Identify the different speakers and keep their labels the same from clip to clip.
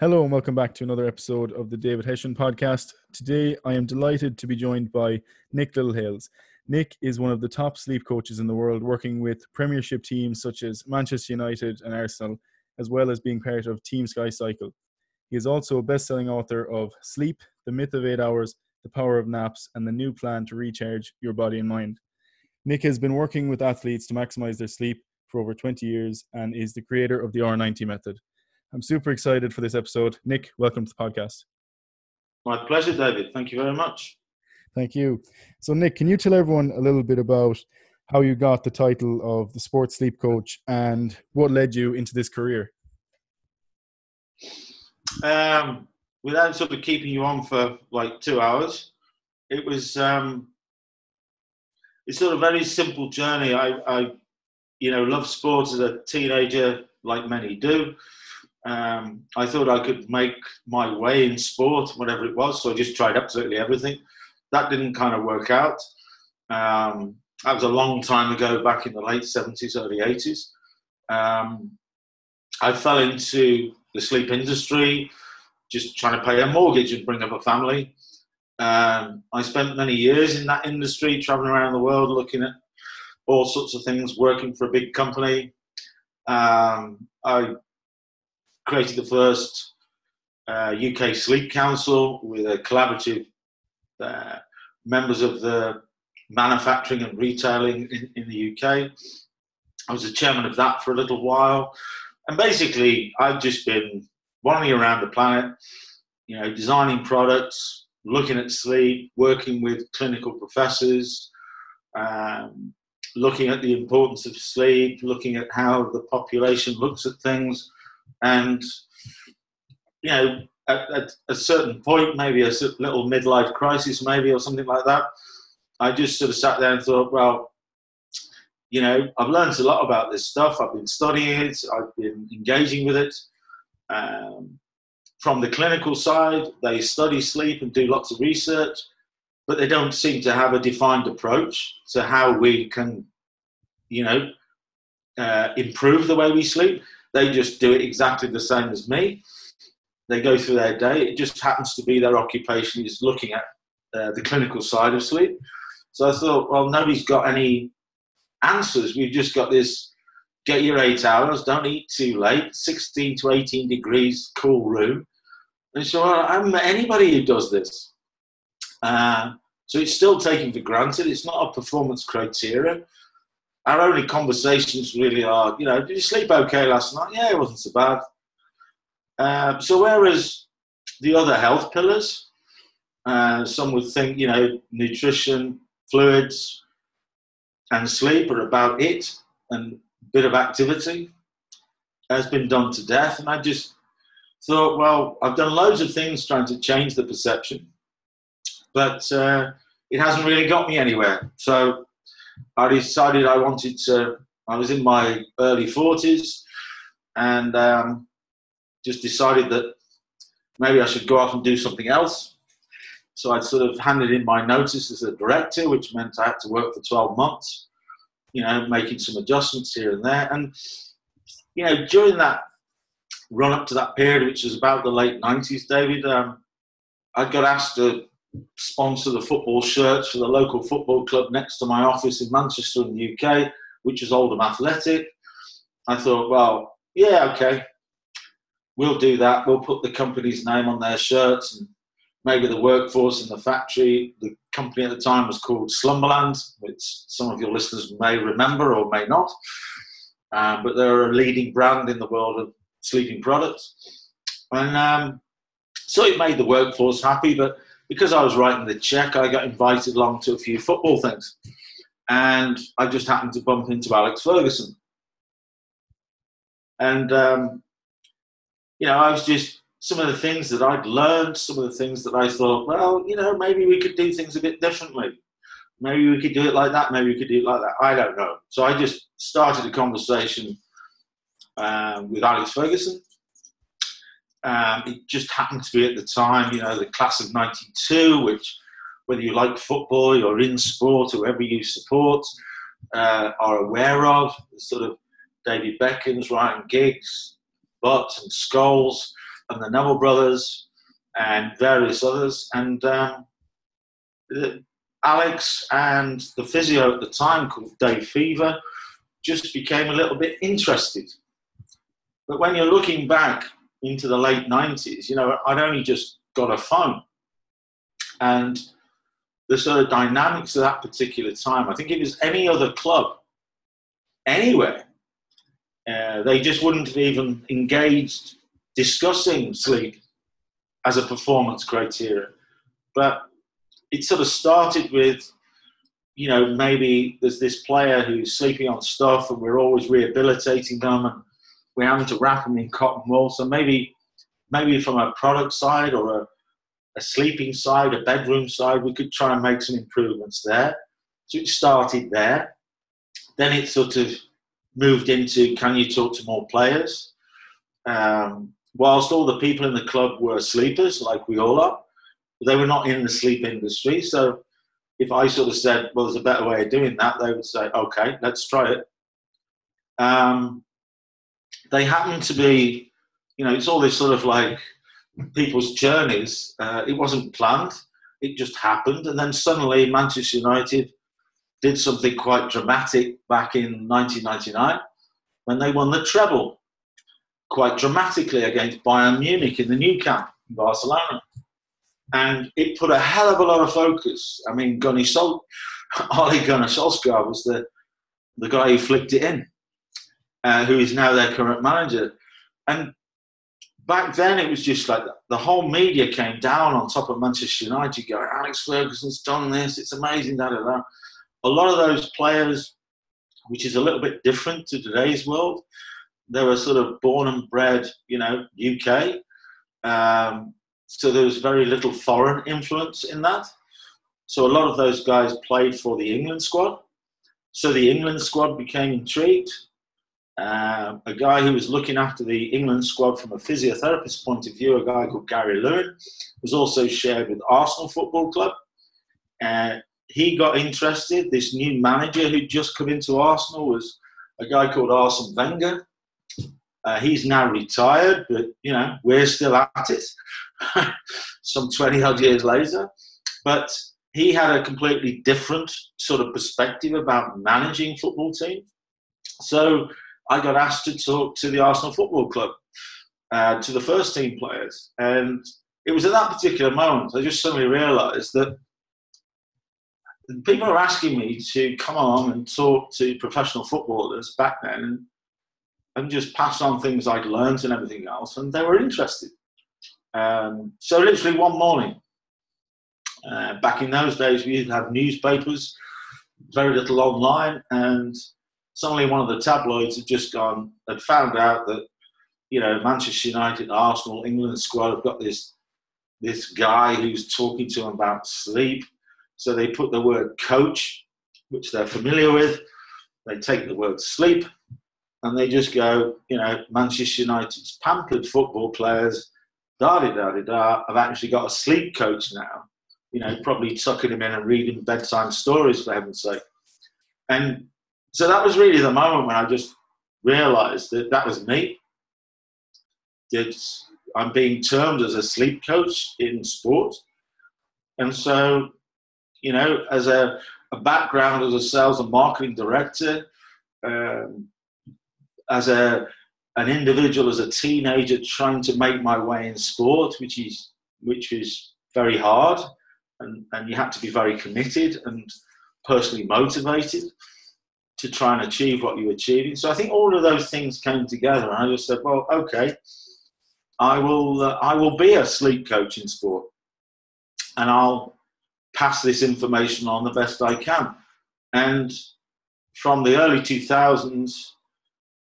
Speaker 1: Hello and welcome back to another episode of the David Hession podcast. Today I am delighted to be joined by Nick Littlehales. Nick is one of the top sleep coaches in the world, working with Premiership teams such as Manchester United and Arsenal, as well as being part of Team Sky Cycle. He is also a best selling author of Sleep, The Myth of Eight Hours, The Power of Naps, and the New Plan to Recharge Your Body and Mind. Nick has been working with athletes to maximize their sleep for over 20 years and is the creator of the R90 method. I'm super excited for this episode. Nick, welcome to the podcast.
Speaker 2: My pleasure, David. Thank you very much.
Speaker 1: Thank you. So, Nick, can you tell everyone a little bit about how you got the title of the sports sleep coach and what led you into this career?
Speaker 2: Um, without sort of keeping you on for like two hours, it was um, it's sort of a very simple journey. I, I, you know, love sports as a teenager, like many do. Um, I thought I could make my way in sport, whatever it was. So I just tried absolutely everything. That didn't kind of work out. Um, that was a long time ago, back in the late 70s, early 80s. Um, I fell into the sleep industry, just trying to pay a mortgage and bring up a family. Um, I spent many years in that industry, traveling around the world, looking at all sorts of things, working for a big company. Um, I created the first uh, UK Sleep Council with a collaborative uh, members of the manufacturing and retailing in, in the UK. I was the chairman of that for a little while. And basically, I've just been wandering around the planet, you know, designing products, looking at sleep, working with clinical professors, um, looking at the importance of sleep, looking at how the population looks at things, and you know, at, at a certain point, maybe a little midlife crisis, maybe or something like that, I just sort of sat there and thought, well, you know, I've learned a lot about this stuff. I've been studying it. I've been engaging with it. Um, from the clinical side, they study sleep and do lots of research, but they don't seem to have a defined approach to how we can, you know, uh, improve the way we sleep. They just do it exactly the same as me. They go through their day. It just happens to be their occupation is looking at uh, the clinical side of sleep. So I thought, well, nobody's got any answers. We've just got this get your eight hours, don't eat too late, 16 to 18 degrees, cool room. And so I haven't met anybody who does this. Uh, so it's still taken for granted. It's not a performance criteria our only conversations really are, you know, did you sleep okay last night? Yeah, it wasn't so bad. Um, so whereas the other health pillars, uh, some would think, you know, nutrition, fluids, and sleep are about it, and a bit of activity has been done to death. And I just thought, well, I've done loads of things trying to change the perception, but uh, it hasn't really got me anywhere. So I decided I wanted to. I was in my early 40s and um, just decided that maybe I should go off and do something else. So I'd sort of handed in my notice as a director, which meant I had to work for 12 months, you know, making some adjustments here and there. And, you know, during that run up to that period, which was about the late 90s, David, um, I got asked to sponsor the football shirts for the local football club next to my office in Manchester in the UK, which is Oldham Athletic. I thought, well, yeah, okay, we'll do that. We'll put the company's name on their shirts and maybe the workforce in the factory. The company at the time was called Slumberland, which some of your listeners may remember or may not. Um, but they're a leading brand in the world of sleeping products. And um, so it made the workforce happy, but because I was writing the check, I got invited along to a few football things. And I just happened to bump into Alex Ferguson. And, um, you know, I was just, some of the things that I'd learned, some of the things that I thought, well, you know, maybe we could do things a bit differently. Maybe we could do it like that. Maybe we could do it like that. I don't know. So I just started a conversation um, with Alex Ferguson um, it just happened to be at the time, you know, the class of 92, which, whether you like football, you're in sport, or whoever you support, uh, are aware of, sort of David Beckham's, Ryan Giggs, Butt and Scholes. and the Neville brothers and various others. And um, Alex and the physio at the time, called Dave Fevre, just became a little bit interested. But when you're looking back into the late 90s, you know, I'd only just got a phone. And the sort of dynamics of that particular time, I think it was any other club, anywhere, uh, they just wouldn't have even engaged discussing sleep as a performance criteria. But it sort of started with, you know, maybe there's this player who's sleeping on stuff and we're always rehabilitating them and we're having to wrap them in cotton wool. So maybe, maybe from a product side or a, a sleeping side, a bedroom side, we could try and make some improvements there. So it started there. Then it sort of moved into can you talk to more players? Um, whilst all the people in the club were sleepers, like we all are, they were not in the sleep industry. So if I sort of said, well, there's a better way of doing that, they would say, okay, let's try it. Um, they happen to be, you know, it's all this sort of like people's journeys. Uh, it wasn't planned, it just happened. And then suddenly Manchester United did something quite dramatic back in 1999 when they won the treble quite dramatically against Bayern Munich in the Nou Camp in Barcelona. And it put a hell of a lot of focus. I mean, Gunny Sol- Ole Gunnar Solskjaer was the, the guy who flicked it in uh, who is now their current manager. And back then, it was just like the whole media came down on top of Manchester United, going, Alex Ferguson's done this, it's amazing, da da da. A lot of those players, which is a little bit different to today's world, they were sort of born and bred, you know, UK. Um, so there was very little foreign influence in that. So a lot of those guys played for the England squad. So the England squad became intrigued. Um, a guy who was looking after the England squad from a physiotherapist point of view, a guy called Gary Lewin, was also shared with Arsenal Football Club. Uh, he got interested. This new manager who'd just come into Arsenal was a guy called Arsene Wenger. Uh, he's now retired, but you know we're still at it. Some twenty odd years later, but he had a completely different sort of perspective about managing football teams. So I got asked to talk to the Arsenal Football Club, uh, to the first team players. And it was at that particular moment I just suddenly realised that people are asking me to come on and talk to professional footballers back then and, and just pass on things I'd learned and everything else, and they were interested. Um, so literally one morning, uh, back in those days, we used to have newspapers, very little online, and suddenly one of the tabloids had just gone, had found out that, you know, Manchester United, Arsenal, England squad have got this this guy who's talking to them about sleep. So they put the word coach, which they're familiar with. They take the word sleep, and they just go, you know, Manchester United's pampered football players, da da da da da, have actually got a sleep coach now. You know, probably tucking him in and reading bedtime stories for heaven's sake. And so that was really the moment when I just realized that that was me. That I'm being termed as a sleep coach in sport. And so, you know, as a, a background as a sales and marketing director, um, as a an individual, as a teenager, trying to make my way in sport, which is which is very hard, and, and you have to be very committed and personally motivated to try and achieve what you're achieving. So I think all of those things came together, and I just said, well, okay, I will, uh, I will be a sleep coach in sport, and I'll pass this information on the best I can. And from the early 2000s,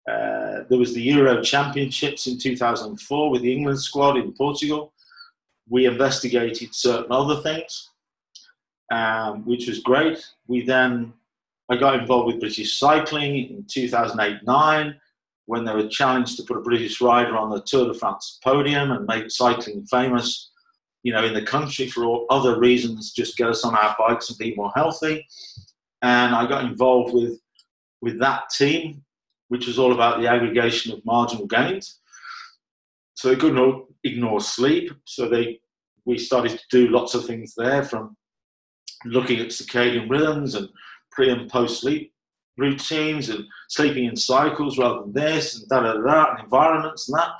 Speaker 2: uh, there was the Euro Championships in 2004 with the England squad in Portugal. We investigated certain other things, um, which was great. We then I got involved with British cycling in 2008 9 when they were challenged to put a British rider on the Tour de France podium and make cycling famous, you know, in the country for all other reasons, just get us on our bikes and be more healthy. And I got involved with with that team, which was all about the aggregation of marginal gains. so they couldn't ignore sleep. So they we started to do lots of things there, from looking at circadian rhythms and pre and post sleep routines and sleeping in cycles rather than this and da da da and environments and that.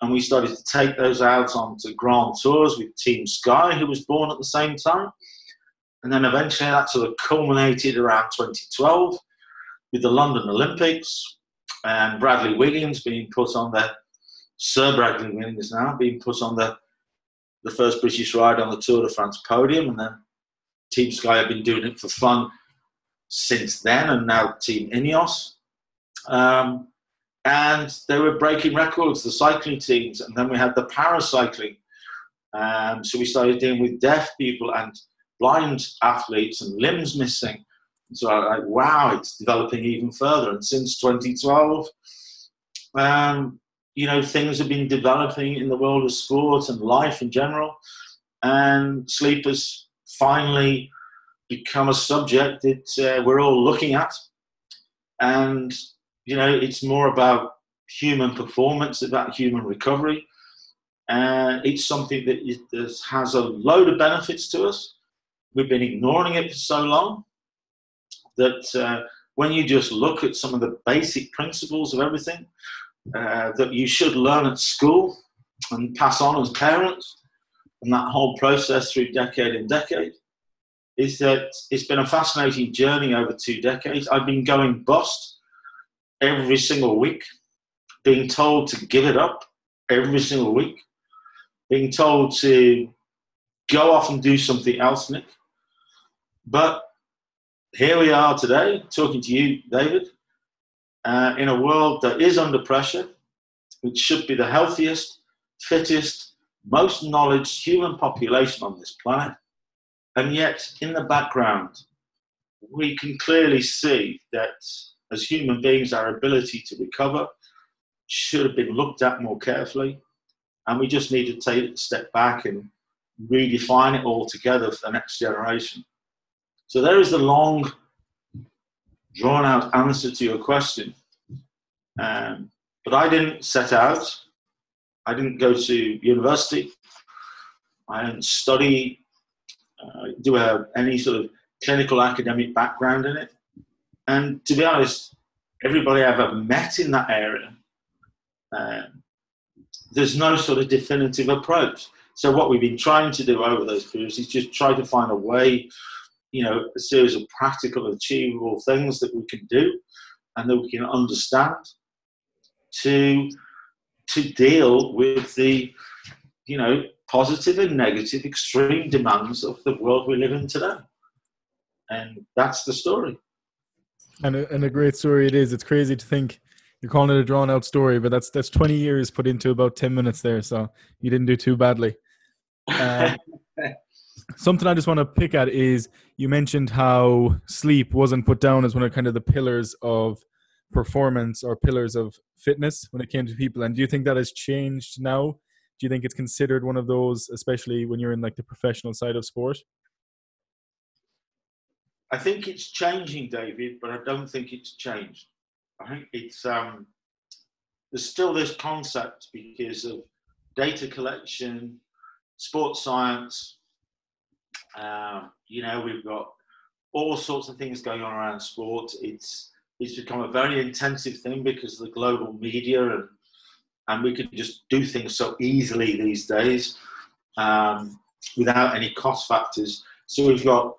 Speaker 2: And we started to take those out onto grand tours with Team Sky, who was born at the same time. And then eventually that sort of culminated around 2012 with the London Olympics and Bradley Wiggins being put on the Sir Bradley Wiggins now being put on the the first British ride on the Tour de France podium, and then Team Sky have been doing it for fun since then, and now Team Ineos. Um, and they were breaking records, the cycling teams, and then we had the paracycling. Um, so we started dealing with deaf people and blind athletes and limbs missing. So I was like, wow, it's developing even further. And since 2012, um, you know, things have been developing in the world of sport and life in general. And sleep has finally become a subject that uh, we're all looking at. And, you know, it's more about human performance, about human recovery. And uh, it's something that is, has a load of benefits to us. We've been ignoring it for so long that uh, when you just look at some of the basic principles of everything, uh, that you should learn at school and pass on as parents, and that whole process through decade and decade, is that it's been a fascinating journey over two decades. I've been going bust every single week, being told to give it up every single week, being told to go off and do something else, Nick. But here we are today, talking to you, David, uh, in a world that is under pressure, which should be the healthiest, fittest, most knowledge human population on this planet. And yet, in the background, we can clearly see that as human beings, our ability to recover should have been looked at more carefully. And we just need to take a step back and redefine it all together for the next generation. So, there is the long drawn out answer to your question. Um, but I didn't set out. I didn't go to university. I didn't study, uh, do have any sort of clinical academic background in it. And to be honest, everybody I've ever met in that area, um, there's no sort of definitive approach. So what we've been trying to do over those periods is just try to find a way you know, a series of practical, achievable things that we can do and that we can understand to to deal with the, you know, positive and negative extreme demands of the world we live in today. And that's the story.
Speaker 1: And a, and a great story it is. It's crazy to think you're calling it a drawn out story, but that's that's 20 years put into about 10 minutes there. So you didn't do too badly. Uh, something I just want to pick at is you mentioned how sleep wasn't put down as one of kind of the pillars of performance or pillars of fitness when it came to people. And do you think that has changed now? Do you think it's considered one of those, especially when you're in like the professional side of sport?
Speaker 2: I think it's changing, David, but I don't think it's changed. I think it's um, there's still this concept because of data collection, sports science, um, you know, we've got all sorts of things going on around sport. It's it's become a very intensive thing because of the global media and and we can just do things so easily these days um, without any cost factors. So we've got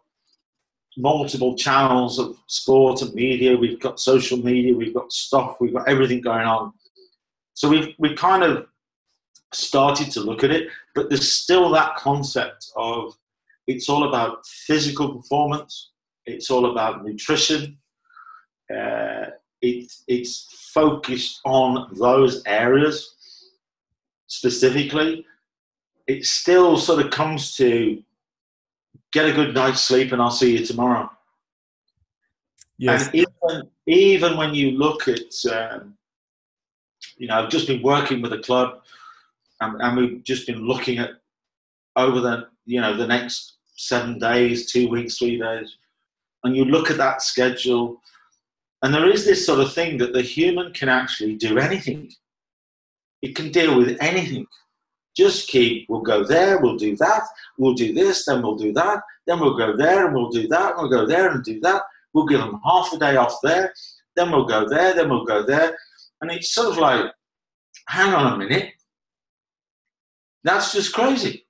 Speaker 2: multiple channels of sport and media. We've got social media. We've got stuff. We've got everything going on. So we've we kind of started to look at it, but there's still that concept of it's all about physical performance. It's all about nutrition. Uh, it, it's focused on those areas specifically. It still sort of comes to get a good night's sleep and I'll see you tomorrow. Yes. And even, even when you look at, um, you know, I've just been working with a club and, and we've just been looking at over the, you know, the next seven days, two weeks, three days, and you look at that schedule, and there is this sort of thing that the human can actually do anything. It can deal with anything. Just keep, we'll go there, we'll do that, we'll do this, then we'll do that, then we'll go there and we'll do that, and we'll go there and do that. We'll give them half a day off there, then we'll go there, then we'll go there. And it's sort of like, hang on a minute. That's just crazy.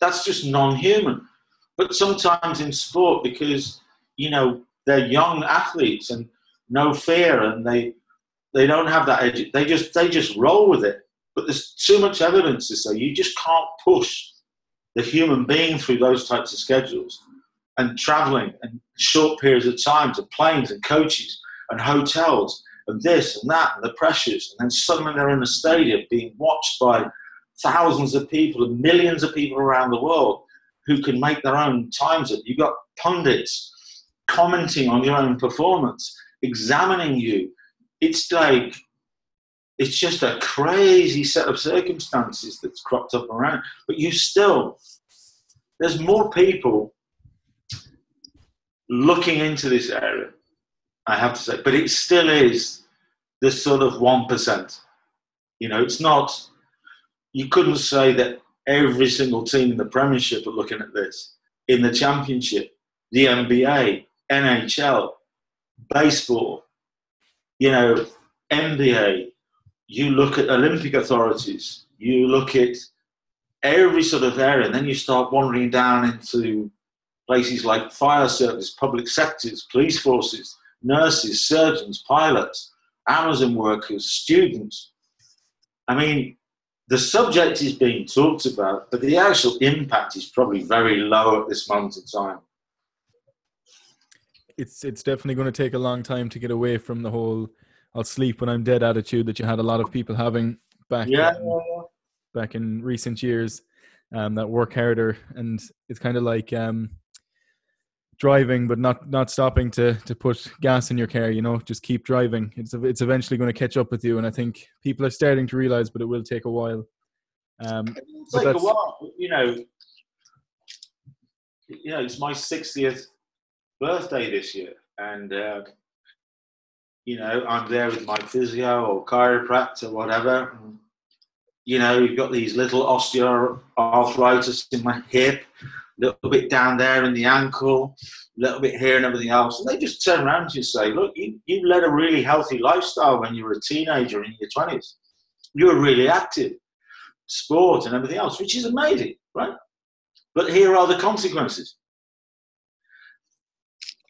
Speaker 2: That's just non human. But sometimes in sport, because, you know, they're young athletes and no fear and they they don't have that edge. They just they just roll with it. But there's too much evidence to say you just can't push the human being through those types of schedules and traveling and short periods of time to planes and coaches and hotels and this and that and the pressures. And then suddenly they're in a stadium being watched by thousands of people and millions of people around the world who can make their own times up. You've got pundits commenting on your own performance, examining you. It's like it's just a crazy set of circumstances that's cropped up around. But you still, there's more people looking into this area, I have to say, but it still is the sort of 1%. You know, it's not, you couldn't say that every single team in the Premiership are looking at this. In the Championship, the NBA, NHL, baseball, you know, NBA, you look at Olympic authorities, you look at every sort of area, and then you start wandering down into places like fire service, public sectors, police forces, nurses, surgeons, pilots, Amazon workers, students. I mean, the subject is being talked about, but the actual impact is probably very low at this moment in time.
Speaker 1: It's it's definitely going to take a long time to get away from the whole I'll sleep when I'm dead attitude that you had a lot of people having back
Speaker 2: yeah.
Speaker 1: in, back in recent years um, that work harder. And it's kind of like um, driving but not not stopping to to put gas in your car you know? Just keep driving. It's it's eventually going to catch up with you and I think people are starting to realize but it will take a while. Um,
Speaker 2: it's take a while you know you know it's my 60th birthday this year and uh, you know, I'm there with my physio or chiropractor or whatever. You know, you've got these little osteoarthritis in my hip, a little bit down there in the ankle, a little bit here and everything else. And they just turn around to you and say, look, you, you led a really healthy lifestyle when you were a teenager in your 20s. You were really active, sport and everything else, which is amazing, right? But here are the consequences.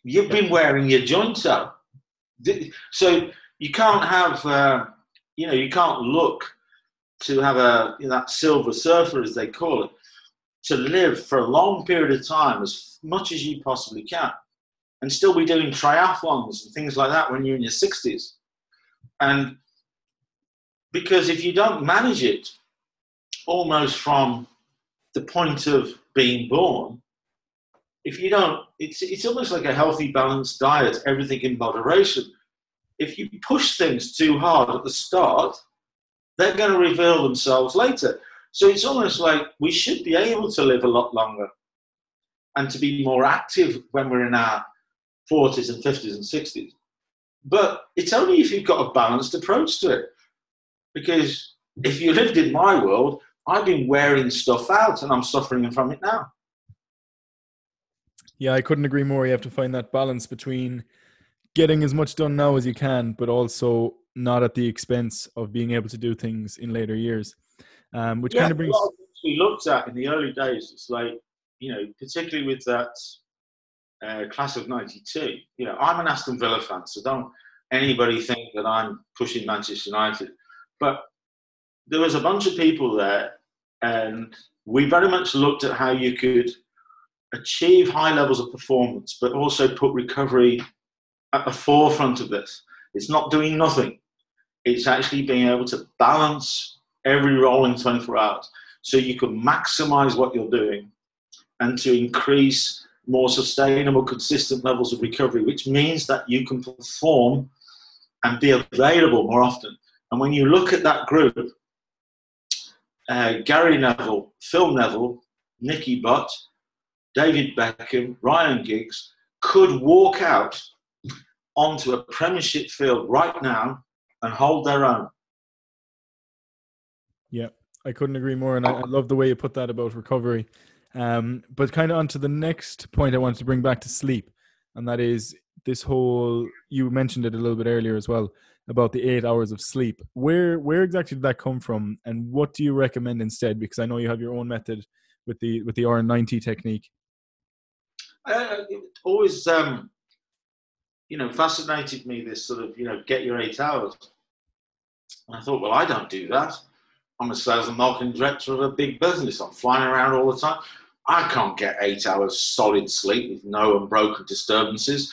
Speaker 2: You've been wearing your joints out so you can't have, uh, you know, you can't look to have a you know, that silver surfer, as they call it, to live for a long period of time as much as you possibly can, and still be doing triathlons and things like that when you're in your 60s. And because if you don't manage it almost from the point of being born, if you don't, it's, it's almost like a healthy, balanced diet, everything in moderation. If you push things too hard at the start, they're going to reveal themselves later. So it's almost like we should be able to live a lot longer and to be more active when we're in our 40s and 50s and 60s. But it's only if you've got a balanced approach to it. Because if you lived in my world, I've been wearing stuff out and I'm suffering from it now.
Speaker 1: Yeah, I couldn't agree more. You have to find that balance between getting as much done now as you can, but also not at the expense of being able to do things in later years. Um, which yeah, kind of brings.
Speaker 2: we looked at in the early days, it's like, you know, particularly with that uh, class of 92, you know, I'm an Aston Villa fan, so don't anybody think that I'm pushing Manchester United. But there was a bunch of people there, and we very much looked at how you could achieve high levels of performance, but also put recovery at the forefront of this. It's not doing nothing. It's actually being able to balance every role in 24 hours so you can maximize what you're doing and to increase more sustainable, consistent levels of recovery, which means that you can perform and be available more often. And when you look at that group, uh, Gary Neville, Phil Neville, Nicky Butt, David Beckham, Ryan Giggs could walk out onto a Premiership field right now and hold their own.
Speaker 1: Yeah, I couldn't agree more, and I, I love the way you put that about recovery. Um, but kind of on to the next point I wanted to bring back to sleep, and that is this whole. You mentioned it a little bit earlier as well about the eight hours of sleep. Where where exactly did that come from, and what do you recommend instead? Because I know you have your own method with the with the R90 technique.
Speaker 2: Uh, it always, um, you know, fascinated me this sort of you know get your eight hours. And I thought, well, I don't do that. I'm a sales and marketing director of a big business. I'm flying around all the time. I can't get eight hours solid sleep with no unbroken disturbances,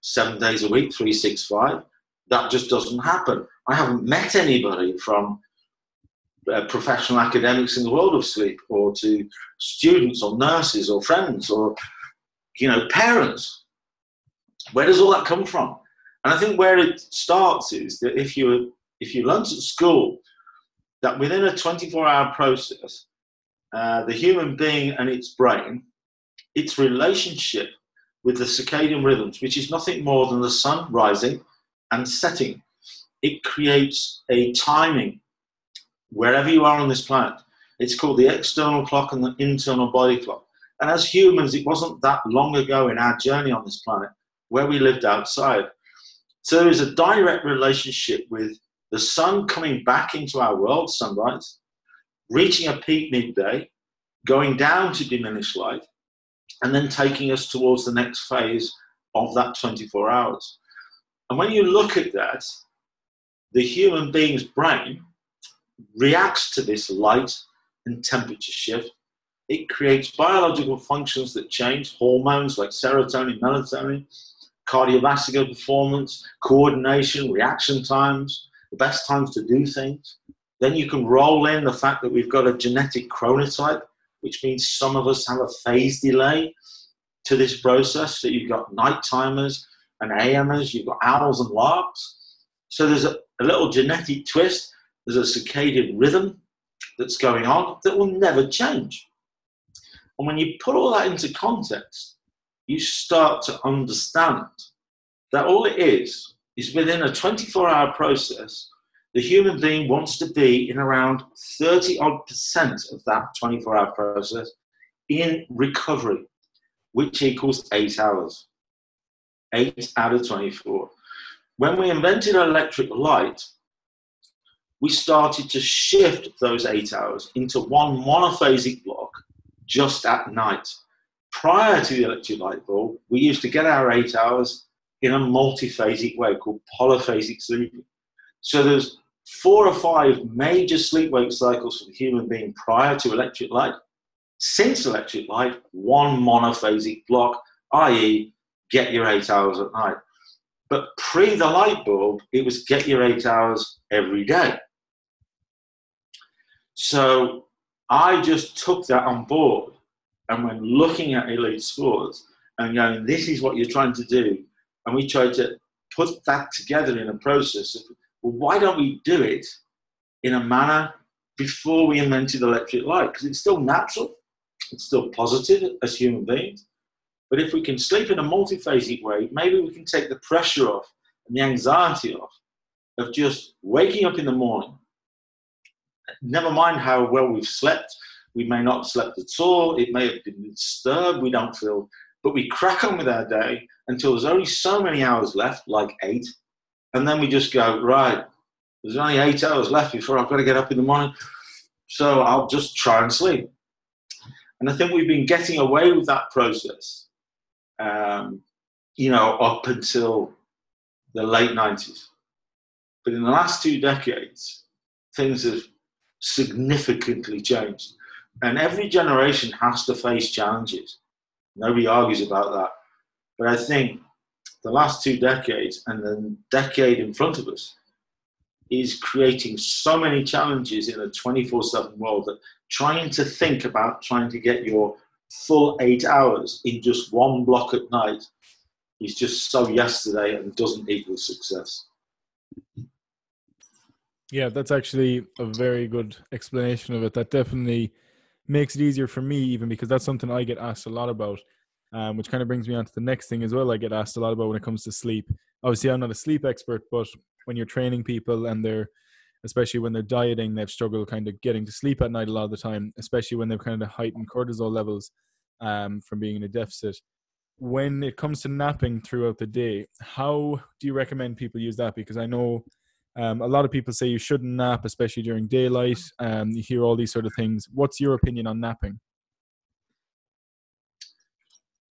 Speaker 2: seven days a week, 365. That just doesn't happen. I haven't met anybody from uh, professional academics in the world of sleep or to students or nurses or friends or, you know, parents. Where does all that come from? And I think where it starts is that if you if you learnt at school that within a 24 hour process, uh, the human being and its brain, its relationship with the circadian rhythms, which is nothing more than the sun rising and setting, it creates a timing wherever you are on this planet. It's called the external clock and the internal body clock. And as humans, it wasn't that long ago in our journey on this planet where we lived outside. So there is a direct relationship with the sun coming back into our world, sunrise, reaching a peak midday, going down to diminished light, and then taking us towards the next phase of that 24 hours. And when you look at that, the human being's brain reacts to this light and temperature shift. It creates biological functions that change, hormones like serotonin, melatonin, cardiovascular performance, coordination, reaction times, the best times to do things. Then you can roll in the fact that we've got a genetic chronotype, which means some of us have a phase delay to this process. So you've got night timers and AMers, you've got owls and larks. So there's a, a little genetic twist, there's a circadian rhythm that's going on that will never change. And when you put all that into context, you start to understand that all it is is within a 24 hour process, the human being wants to be in around 30 odd percent of that 24 hour process in recovery, which equals eight hours. Eight out of 24. When we invented electric light, we started to shift those eight hours into one monophasic block just at night. Prior to the electric light bulb, we used to get our eight hours in a multiphasic way called polyphasic sleeping. So there's four or five major sleep wake cycles for the human being prior to electric light. Since electric light, one monophasic block, i.e., get your eight hours at night. But pre the light bulb, it was get your eight hours every day. So I just took that on board. And when looking at elite sports and going, this is what you're trying to do, and we tried to put that together in a process of, well, why don't we do it in a manner before we invented electric light? Because it's still natural, it's still positive as human beings. But if we can sleep in a multiphasic way, maybe we can take the pressure off and the anxiety off of just waking up in the morning. Never mind how well we've slept. We may not have slept at all. It may have been disturbed. We don't feel, but we crack on with our day until there's only so many hours left, like eight, and then we just go right. There's only eight hours left before I've got to get up in the morning, so I'll just try and sleep. And I think we've been getting away with that process, um, you know, up until the late 90s. But in the last two decades, things have significantly changed. And every generation has to face challenges. Nobody argues about that. But I think the last two decades and the decade in front of us is creating so many challenges in a 24 7 world that trying to think about trying to get your full eight hours in just one block at night is just so yesterday and doesn't equal success.
Speaker 1: Yeah, that's actually a very good explanation of it. That definitely makes it easier for me, even because that's something I get asked a lot about um, which kind of brings me on to the next thing as well. I get asked a lot about when it comes to sleep. Obviously, I'm not a sleep expert, but when you're training people and they're especially when they're dieting, they've struggled kind of getting to sleep at night a lot of the time, especially when they've kind of heightened cortisol levels um, from being in a deficit. When it comes to napping throughout the day, how do you recommend people use that? Because I know um, a lot of people say you shouldn't nap, especially during daylight. Um, you hear all these sort of things. What's your opinion on napping?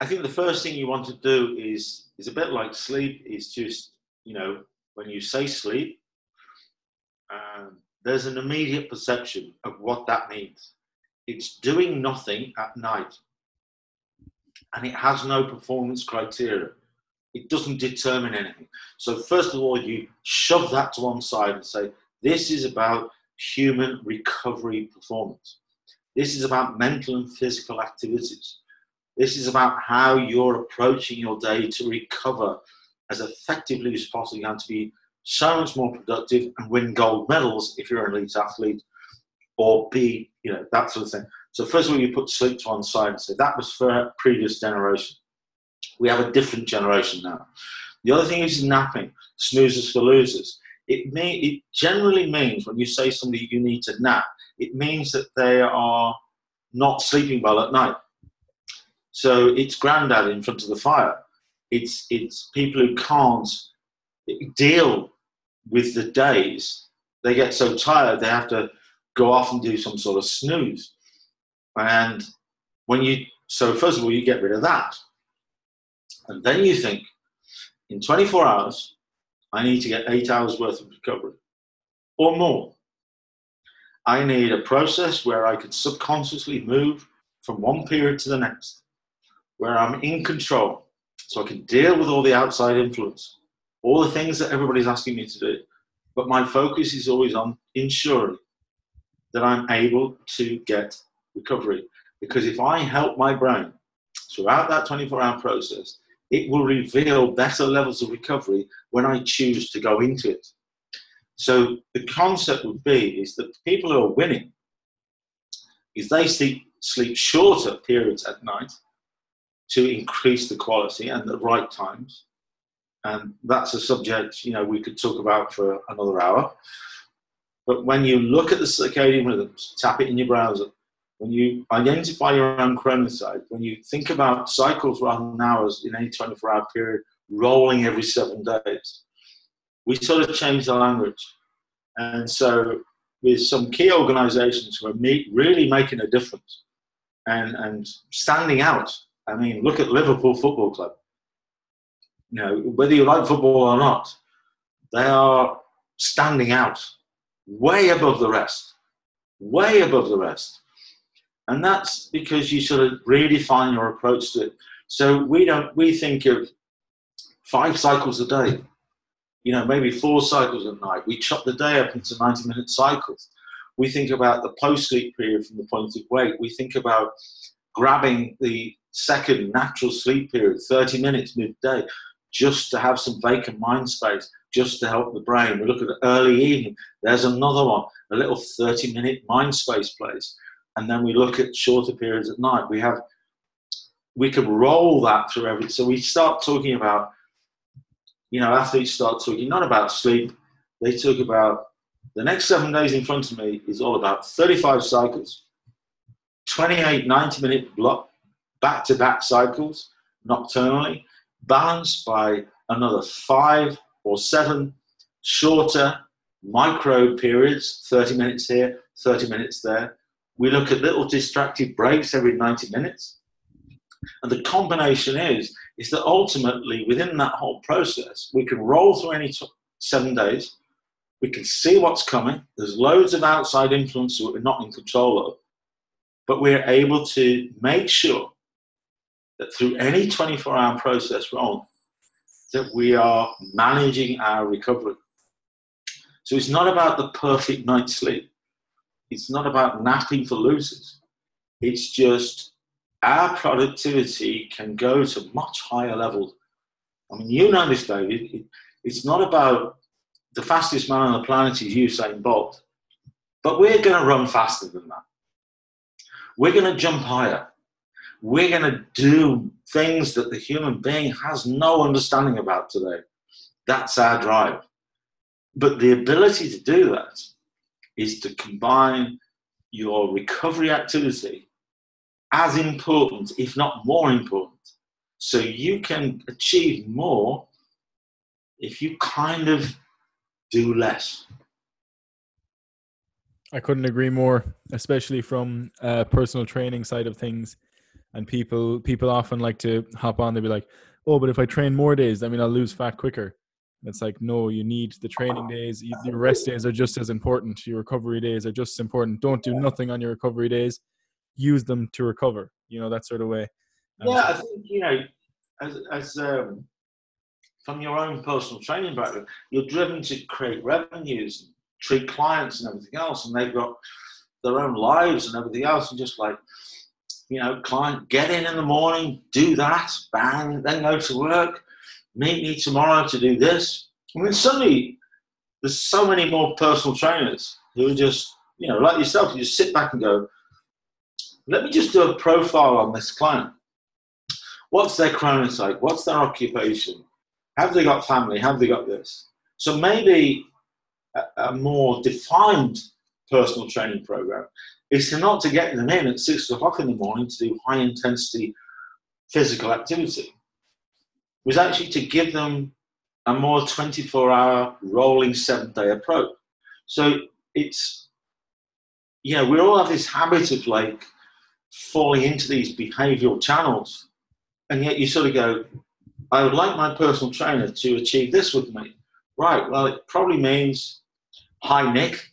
Speaker 2: I think the first thing you want to do is is a bit like sleep. Is just you know when you say sleep, um, there's an immediate perception of what that means. It's doing nothing at night, and it has no performance criteria. It doesn't determine anything. So first of all, you shove that to one side and say this is about human recovery performance. This is about mental and physical activities. This is about how you're approaching your day to recover as effectively as possible and to be so much more productive and win gold medals if you're an elite athlete or be, you know, that sort of thing. So first of all, you put sleep to one side and say that was for previous generation. We have a different generation now. The other thing is napping, snoozers for losers. It may, it generally means when you say somebody you need to nap, it means that they are not sleeping well at night. So it's granddad in front of the fire. It's it's people who can't deal with the days. They get so tired they have to go off and do some sort of snooze. And when you so first of all you get rid of that, and then you think in 24 hours I need to get eight hours worth of recovery or more. I need a process where I can subconsciously move from one period to the next where I'm in control. So I can deal with all the outside influence, all the things that everybody's asking me to do. But my focus is always on ensuring that I'm able to get recovery. Because if I help my brain throughout that 24 hour process, it will reveal better levels of recovery when I choose to go into it. So the concept would be is that people who are winning is they sleep, sleep shorter periods at night to increase the quality and the right times. And that's a subject, you know, we could talk about for another hour. But when you look at the circadian rhythms, tap it in your browser, when you identify your own chronotype, when you think about cycles rather than hours in any 24 hour period, rolling every seven days, we sort of change the language. And so, with some key organizations who are really making a difference and, and standing out I mean, look at Liverpool Football Club. You know, whether you like football or not, they are standing out way above the rest, way above the rest. And that's because you sort of redefine your approach to it. So we don't, we think of five cycles a day, you know, maybe four cycles at night. We chop the day up into 90 minute cycles. We think about the post sleep period from the point of wake. We think about grabbing the second natural sleep period, 30 minutes midday, just to have some vacant mind space, just to help the brain. We look at early evening, there's another one, a little 30 minute mind space place. And then we look at shorter periods at night. We have, we could roll that through everything. So we start talking about, you know, athletes start talking not about sleep, they talk about the next seven days in front of me is all about 35 cycles, 28 90 minute block back to back cycles nocturnally, balanced by another five or seven shorter micro periods 30 minutes here, 30 minutes there. We look at little distracted breaks every 90 minutes. And the combination is, is that ultimately within that whole process, we can roll through any t- seven days. We can see what's coming. There's loads of outside influence that we're not in control of. But we're able to make sure that through any 24 hour process we're on, that we are managing our recovery. So it's not about the perfect night's sleep. It's not about napping for losers. It's just our productivity can go to much higher levels. I mean, you know this, David. It's not about the fastest man on the planet is Usain Bolt, but we're going to run faster than that. We're going to jump higher we're going to do things that the human being has no understanding about today. That's our drive. But the ability to do that is to combine your recovery activity as important, if not more important. So you can achieve more if you kind of do less.
Speaker 1: I couldn't agree more, especially from a personal training side of things. And people people often like to hop on. They'll be like, "Oh, but if I train more days, I mean, I'll lose fat quicker." And it's like, no, you need the training days. Your rest days are just as important. Your recovery days are just as important. Don't do nothing on your recovery days. Use them to recover. You know that sort of way.
Speaker 2: Um, yeah, I think you know, as as um, from your own personal training background, you're driven to create revenues, treat clients, and everything else, and they've got their own lives and everything else, and just like you know, client, get in in the morning, do that, bang, then go to work meet me tomorrow to do this. I mean, suddenly there's so many more personal trainers who just, you know, like yourself, you just sit back and go, let me just do a profile on this client. What's their chronotype? What's their occupation? Have they got family? Have they got this? So maybe a, a more defined personal training program is to not to get them in at six o'clock in the morning to do high intensity physical activity was actually to give them a more 24 hour rolling seven day approach. So it's, know, we all have this habit of like falling into these behavioral channels. And yet you sort of go, I would like my personal trainer to achieve this with me. Right, well, it probably means, hi, Nick,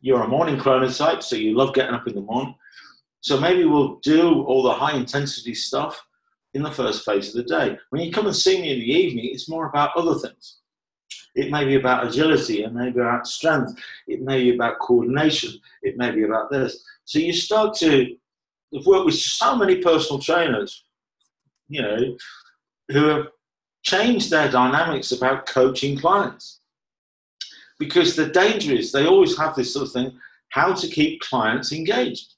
Speaker 2: you're a morning chronotype, so you love getting up in the morning. So maybe we'll do all the high intensity stuff in the first phase of the day. When you come and see me in the evening, it's more about other things. It may be about agility, it may be about strength, it may be about coordination, it may be about this. So you start to I've worked with so many personal trainers, you know, who have changed their dynamics about coaching clients. Because the danger is they always have this sort of thing how to keep clients engaged.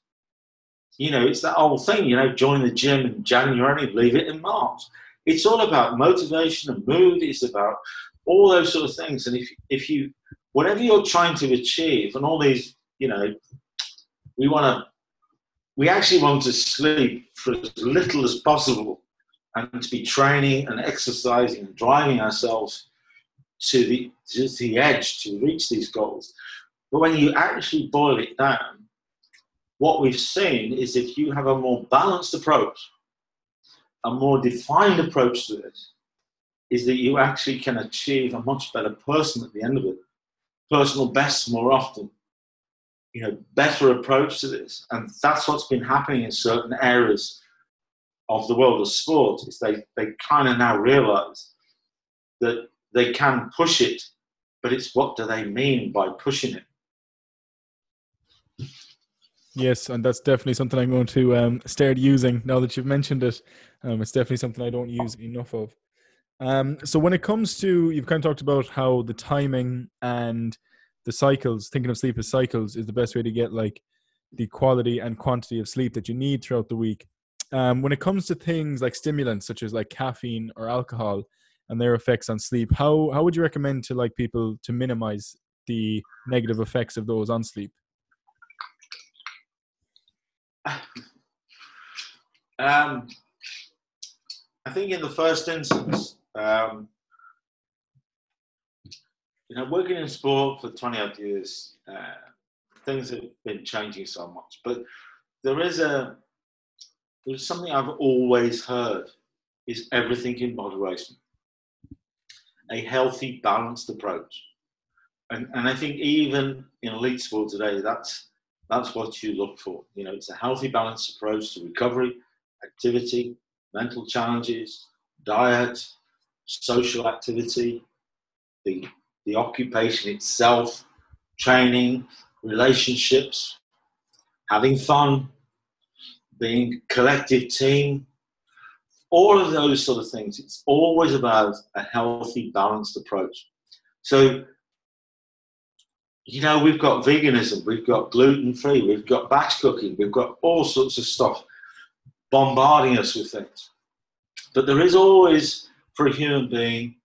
Speaker 2: You know, it's that old thing, you know, join the gym in January, leave it in March. It's all about motivation and mood. It's about all those sort of things. And if, if you, whatever you're trying to achieve, and all these, you know, we want to, we actually want to sleep for as little as possible and to be training and exercising and driving ourselves to the, to the edge to reach these goals. But when you actually boil it down, what we've seen is if you have a more balanced approach, a more defined approach to this, is that you actually can achieve a much better person at the end of it. Personal best more often. You know, better approach to this. And that's what's been happening in certain areas of the world of sport, is they, they kind of now realize that they can push it, but it's what do they mean by pushing it?
Speaker 1: Yes, and that's definitely something I'm going to um, start using now that you've mentioned it. Um, it's definitely something I don't use enough of. Um, so when it comes to, you've kind of talked about how the timing and the cycles, thinking of sleep as cycles, is the best way to get like the quality and quantity of sleep that you need throughout the week. Um, when it comes to things like stimulants such as like caffeine or alcohol and their effects on sleep, how how would you recommend to like people to minimize the negative effects of those on sleep?
Speaker 2: Um, I think in the first instance, um, you know, working in sport for 20 odd years, uh, things have been changing so much. But there is a there's something I've always heard is everything in moderation. A healthy, balanced approach. And, and I think even in elite sport today, that's that's what you look for. You know, it's a healthy, balanced approach to recovery, activity, mental challenges, diet, social activity, the, the occupation itself, training, relationships, having fun, being collective team, all of those sort of things. It's always about a healthy, balanced approach. So you know, we've got veganism, we've got gluten free, we've got batch cooking, we've got all sorts of stuff bombarding us with things. But there is always, for a human being,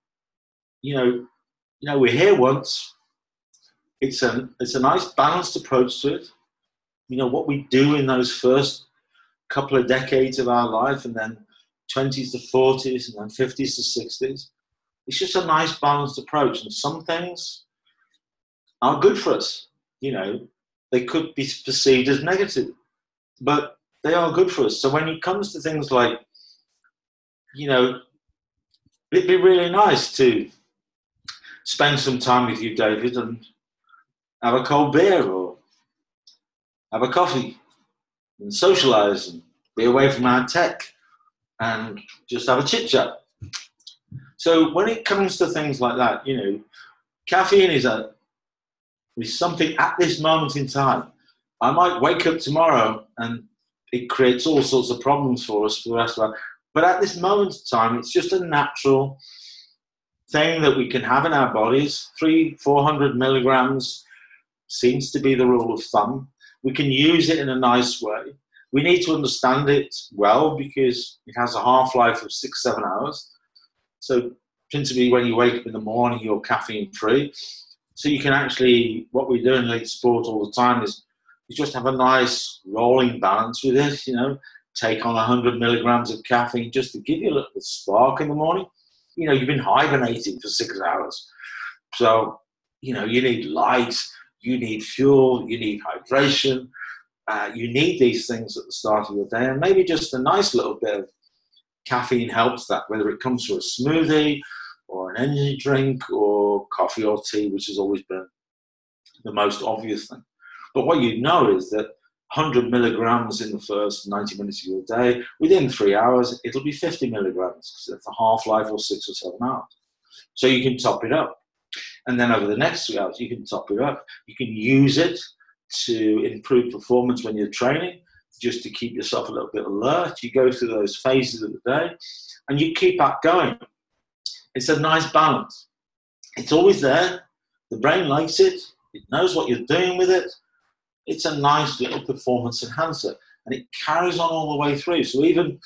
Speaker 2: you know, you know, we're here once, it's a it's a nice balanced approach to it. You know what we do in those first couple of decades of our life, and then 20s to 40s, and then 50s to 60s. It's just a nice balanced approach, and some things are good for us. You know, they could be perceived as negative, but they are good for us. So when it comes to things like, you know, it'd be really nice to spend some time with you, David, and have a cold beer or have a coffee and socialize and be away from our tech and just have a chit chat. So when it comes to things like that, you know, caffeine is a is something at this moment in time. I might wake up tomorrow and it creates all sorts of problems for us for the rest of our but at this moment in time, it's just a natural thing that we can have in our bodies. Three, four hundred milligrams seems to be the rule of thumb. We can use it in a nice way. We need to understand it well because it has a half life of six, seven hours. So, principally, when you wake up in the morning, you're caffeine free. So, you can actually, what we do in elite sport all the time is you just have a nice rolling balance with it, you know, take on 100 milligrams of caffeine just to give you a little spark in the morning. You know, you've been hibernating for six hours. So, you know, you need light, you need fuel, you need hydration. Uh, you need these things at the start of your day, and maybe just a nice little bit of caffeine helps that, whether it comes through a smoothie or an energy drink or coffee or tea, which has always been the most obvious thing. But what you know is that 100 milligrams in the first 90 minutes of your day, within three hours, it'll be 50 milligrams because it's a half life or six or seven hours. So you can top it up. And then over the next three hours, you can top it up. You can use it to improve performance when you're training, just to keep yourself a little bit alert. You go through those phases of the day and you keep that going. It's a nice balance. It's always there. The brain likes it, it knows what you're doing with it it's a nice little performance enhancer and it carries on all the way through. So even,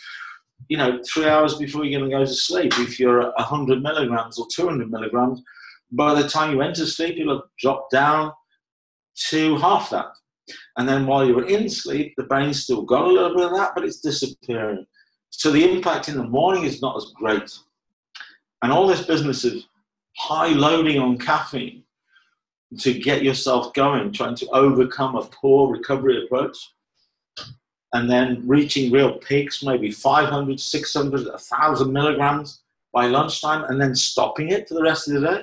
Speaker 2: you know, three hours before you're going to go to sleep, if you're at 100 milligrams or 200 milligrams, by the time you enter sleep, you'll have dropped down to half that. And then while you're in sleep, the brain's still got a little bit of that, but it's disappearing. So the impact in the morning is not as great. And all this business of high loading on caffeine to get yourself going, trying to overcome a poor recovery approach, and then reaching real peaks, maybe 500, 600, 1,000 milligrams by lunchtime, and then stopping it for the rest of the day,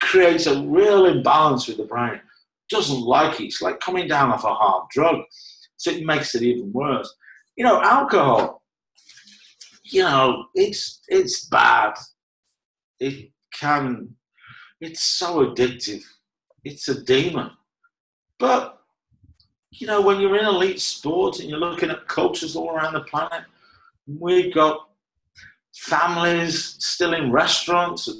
Speaker 2: creates a real imbalance with the brain. Doesn't like it. It's like coming down off a hard drug. So it makes it even worse. You know, alcohol, you know, it's it's bad. It can it's so addictive it's a demon. But you know, when you're in elite sports and you're looking at cultures all around the planet, we've got families still in restaurants at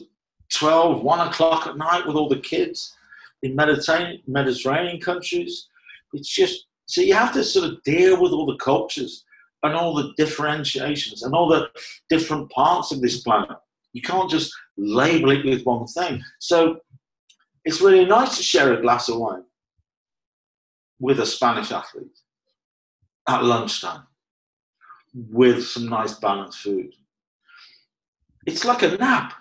Speaker 2: 12, 1 o'clock at night with all the kids in Mediterranean, Mediterranean countries. It's just, so you have to sort of deal with all the cultures and all the differentiations and all the different parts of this planet. You can't just label it with one thing. So it's really nice to share a glass of wine with a Spanish athlete at lunchtime with some nice balanced food. It's like a nap.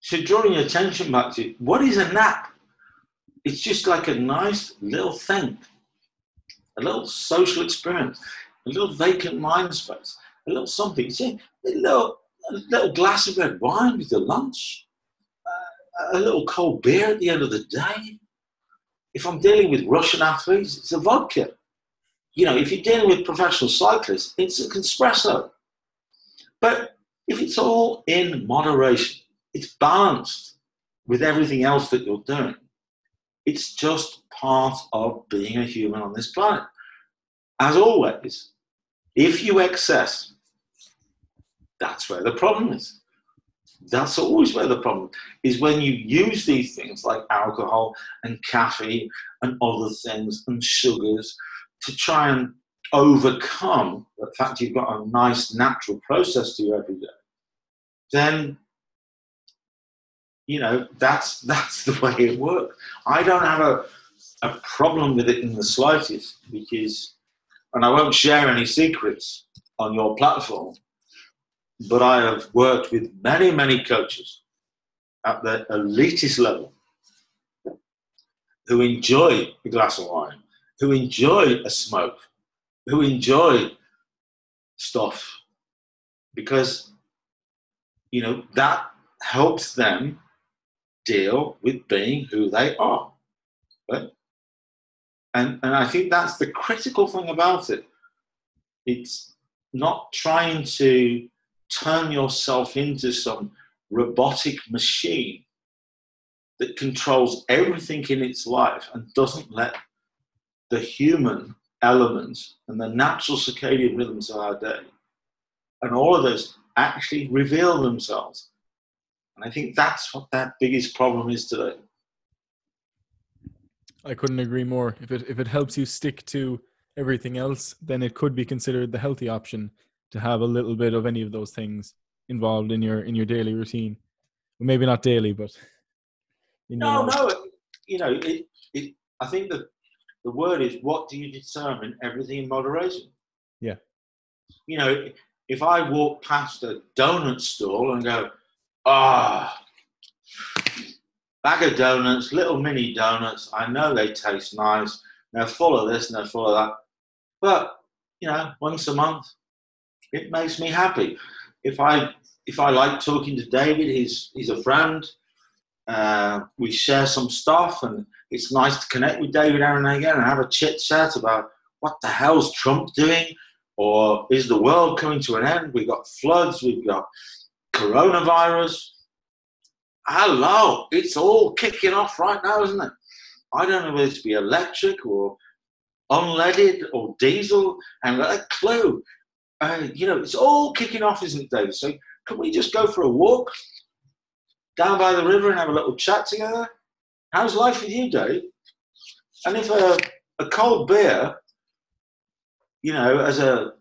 Speaker 2: So, drawing your attention back to what is a nap? It's just like a nice little thing, a little social experience, a little vacant mind space, a little something. See, a little, a little glass of red wine with your lunch uh, a little cold beer at the end of the day. If I'm dealing with Russian athletes, it's a vodka. You know, if you're dealing with professional cyclists, it's a espresso. But if it's all in moderation, it's balanced with everything else that you're doing. It's just part of being a human on this planet. As always, if you excess, that's where the problem is. That's always where the problem is when you use these things like alcohol and caffeine and other things and sugars to try and overcome the fact you've got a nice natural process to you every day, then you know, that's that's the way it works. I don't have a a problem with it in the slightest because, and I won't share any secrets on your platform, but I have worked with many, many coaches at the elitist level who enjoy a glass of wine, who enjoy a smoke, who enjoy stuff because you know that helps them deal with being who they are right? and and i think that's the critical thing about it it's not trying to turn yourself into some robotic machine that controls everything in its life and doesn't let the human elements and the natural circadian rhythms of our day and all of those actually reveal themselves. And I think that's what that biggest problem is today.
Speaker 1: I couldn't agree more. If it if it helps you stick to everything else, then it could be considered the healthy option to have a little bit of any of those things involved in your in your daily routine. Well, maybe not daily, but
Speaker 2: no, no. You know, it, it, I think that the word is what do you determine everything in moderation?
Speaker 1: Yeah.
Speaker 2: You know, if I walk past a donut stall and go, ah, oh, bag of donuts, little mini donuts, I know they taste nice. They're full of this and they're full of that. But, you know, once a month, it makes me happy. If I if I like talking to David, he's he's a friend. Uh, we share some stuff, and it's nice to connect with David Aaron again and have a chit chat about what the hell's Trump doing, or is the world coming to an end? We've got floods, we've got coronavirus. Hello, it's all kicking off right now, isn't it? I don't know whether to be electric or unleaded or diesel, and a clue. Uh, you know, it's all kicking off, isn't it, Dave? So can we just go for a walk down by the river and have a little chat together? How's life with you, Dave? And if a, a cold beer, you know, as a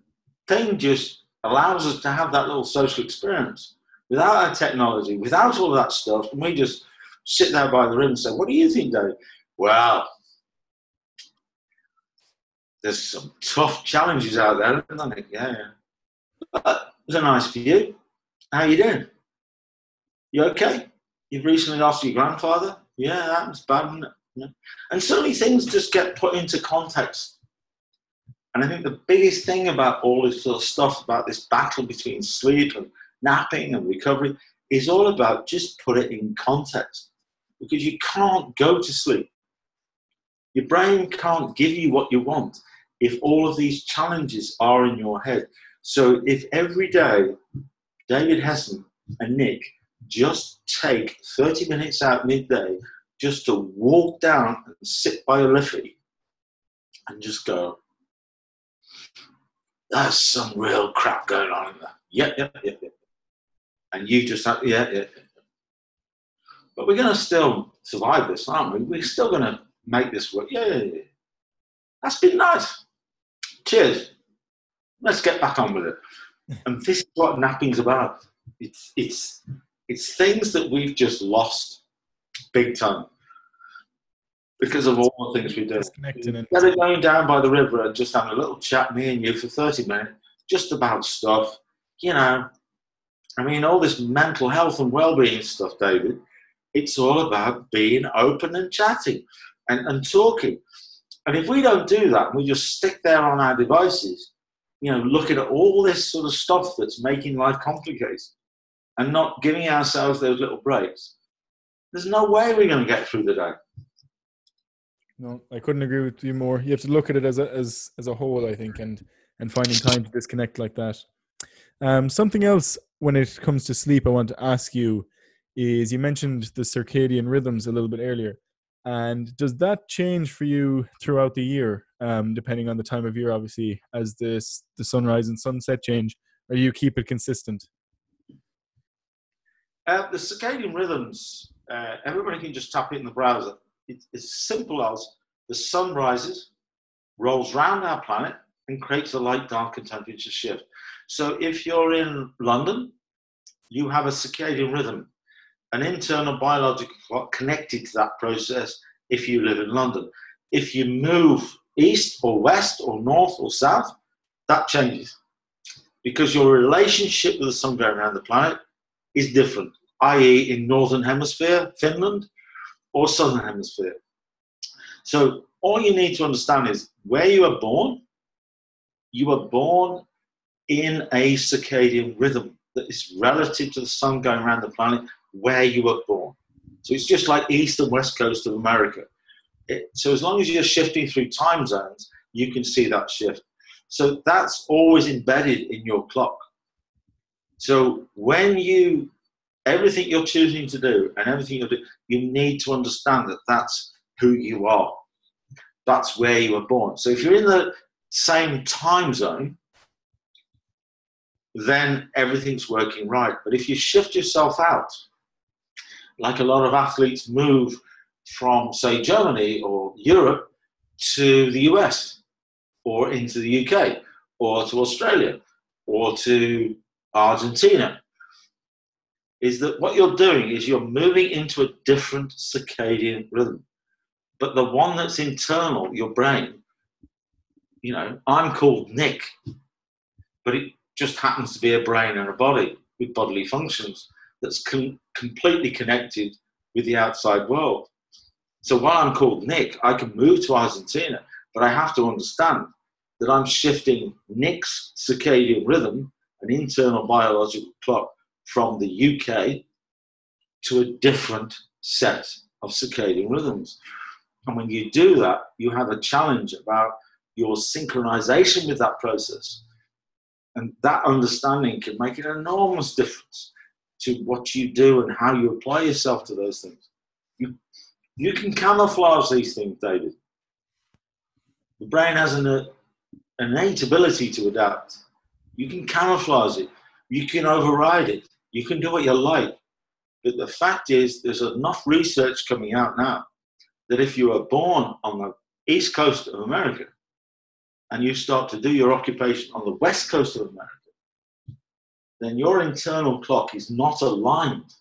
Speaker 2: thing just allows us to have that little social experience without our technology, without all of that stuff, and we just sit there by the river and say, What do you think, Dave? Well, there's some tough challenges out there? Yeah, yeah. But it's a nice view. How you doing? You okay? You've recently lost your grandfather? Yeah, that was bad, it? Yeah. And suddenly things just get put into context. And I think the biggest thing about all this sort of stuff about this battle between sleep and napping and recovery is all about just put it in context. Because you can't go to sleep. Your brain can't give you what you want if all of these challenges are in your head. So if every day David Hession and Nick just take 30 minutes out midday just to walk down and sit by a Liffey and just go, there's some real crap going on in there. Yep, yep, yep, yep. And you just have, yeah, yeah. But we're going to still survive this, aren't we? We're still going to make this work. Yeah, yeah, yeah. That's been nice. Cheers. Let's get back on with it. And this is what napping's about. It's it's it's things that we've just lost big time because of all the things we do. Instead of going down by the river and just having a little chat, me and you, for 30 minutes, just about stuff, you know. I mean, all this mental health and well-being stuff, David, it's all about being open and chatting and, and talking. And if we don't do that, we just stick there on our devices, you know, looking at all this sort of stuff that's making life complicated and not giving ourselves those little breaks, there's no way we're going to get through the day.
Speaker 1: No, I couldn't agree with you more. You have to look at it as a as as a whole, I think, and and finding time to disconnect like that. Um, something else when it comes to sleep, I want to ask you is you mentioned the circadian rhythms a little bit earlier, and does that change for you throughout the year, um, depending on the time of year, obviously, as this the sunrise and sunset change, or you keep it consistent?
Speaker 2: Uh, the circadian rhythms, uh, everybody can just tap it in the browser it's as simple as the sun rises, rolls round our planet, and creates a light dark and temperature shift. So if you're in London, you have a circadian rhythm. an internal biological clock connected to that process if you live in London. If you move east or west or north or south, that changes because your relationship with the sun going around the planet is different, i.e., in northern hemisphere, Finland, or southern hemisphere. So all you need to understand is where you are born, you are born in a circadian rhythm that is relative to the sun going around the planet where you were born. So it's just like east and west coast of America. It, so as long as you're shifting through time zones, you can see that shift. So that's always embedded in your clock. So when you everything you're choosing to do and everything you do, you need to understand that that's who you are. That's where you were born. So if you're in the same time zone, then everything's working right. But if you shift yourself out, like a lot of athletes move from, say, Germany or Europe to the US or into the UK or to Australia or to Argentina, is that what you're doing is you're moving into a different circadian rhythm. But the one that's internal, your brain, you know, I'm called Nick, but it just happens to be a brain and a body with bodily functions that's com- completely connected with the outside world. So while I'm called Nick, I can move to Argentina, but I have to understand that I'm shifting Nick's circadian rhythm, an internal biological clock, from the UK to a different set of circadian rhythms. And when you do that, you have a challenge about your synchronization with that process. And that understanding can make an enormous difference to what you do and how you apply yourself to those things. You, you can camouflage these things, David. The brain has an uh, innate ability to adapt. You can camouflage it. You can override it. You can do what you like. But the fact is, there's enough research coming out now that if you are born on the east coast of America and you start to do your occupation on the west coast of America, then your internal clock is not aligned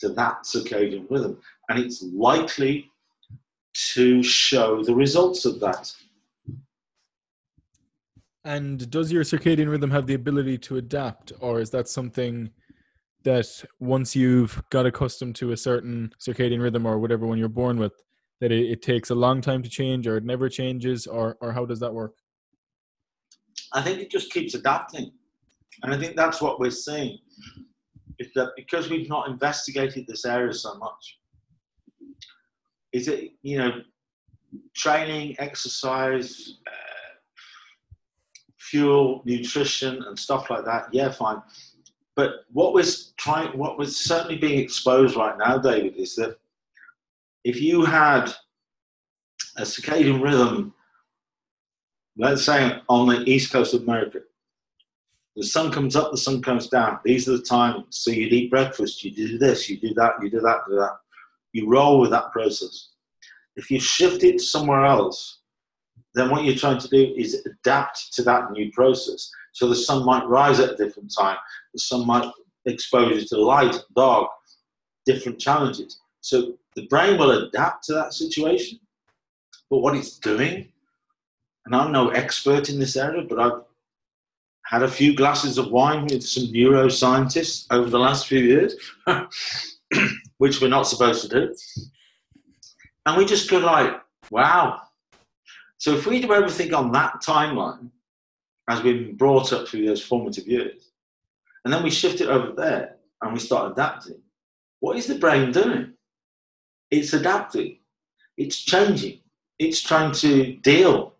Speaker 2: to that circadian rhythm. And it's likely to show the results of that.
Speaker 1: And does your circadian rhythm have the ability to adapt, or is that something that once you've got accustomed to a certain circadian rhythm or whatever one you're born with, that it, it takes a long time to change, or it never changes, or or how does that work?
Speaker 2: I think it just keeps adapting. And I think that's what we're seeing is that because we've not investigated this area so much, is it, you know, training, exercise, uh, fuel, nutrition, and stuff like that, yeah, fine. But what was trying, what was certainly being exposed right now, David, is that if you had a circadian rhythm, let's say on the east coast of America, the sun comes up, the sun comes down. These are the times. So you'd eat breakfast, you do this, you do that, you do that, do that. You roll with that process. If you shift it somewhere else, then what you're trying to do is adapt to that new process. So the sun might rise at a different time. The sun might expose you to light, dark, different challenges. So the brain will adapt to that situation. But what it's doing, and I'm no expert in this area, but I've had a few glasses of wine with some neuroscientists over the last few years, which we're not supposed to do. And we just go like, wow. So if we do everything on that timeline, as we've been brought up through those formative years, and then we shift it over there and we start adapting, what is the brain doing? It's adapting. It's changing. It's trying to deal.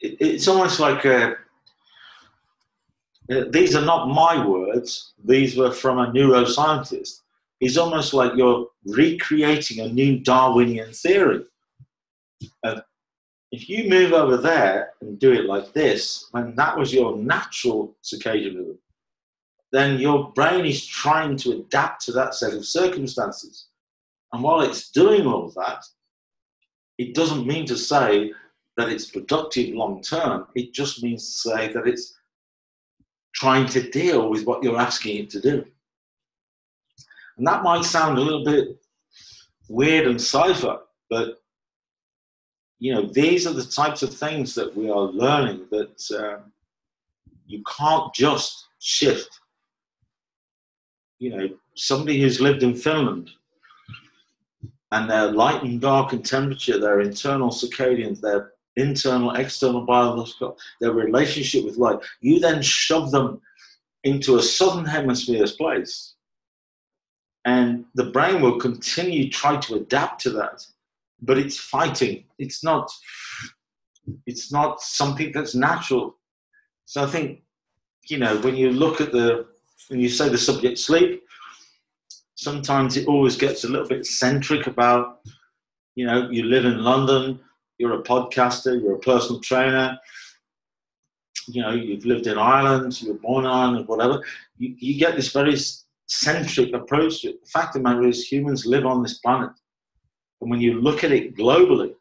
Speaker 2: It's almost like a, uh, these are not my words, these were from a neuroscientist. It's almost like you're recreating a new Darwinian theory. Uh, if you move over there and do it like this, when that was your natural circadian rhythm, then your brain is trying to adapt to that set of circumstances. And while it's doing all that, it doesn't mean to say that it's productive long term. It just means to say that it's trying to deal with what you're asking it to do. And that might sound a little bit weird and cipher, but you know, these are the types of things that we are learning that uh, you can't just shift. You know, somebody who's lived in Finland and their light and dark and temperature, their internal circadians, their internal, external biological, their relationship with light, you then shove them into a southern hemisphere's place. And the brain will continue try to adapt to that, but it's fighting. It's not, it's not something that's natural. So I think, you know, when you look at the, when you say the subject sleep, sometimes it always gets a little bit centric about, you know, you live in London, you're a podcaster, you're a personal trainer, you know, you've lived in Ireland, you were born in Ireland, whatever. You, you get this very centric approach. The fact of the matter is, humans live on this planet. And when you look at it globally,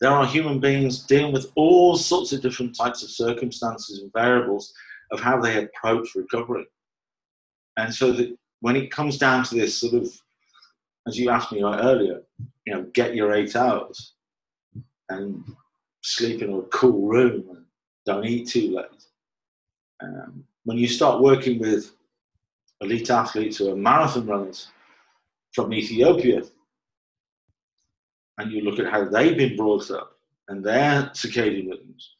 Speaker 2: there are human beings dealing with all sorts of different types of circumstances and variables of how they approach recovery. And so that when it comes down to this sort of, as you asked me earlier, you know, get your eight hours and sleep in a cool room and don't eat too late. Um, when you start working with elite athletes who are marathon runners from Ethiopia, and you look at how they've been brought up and their circadian rhythms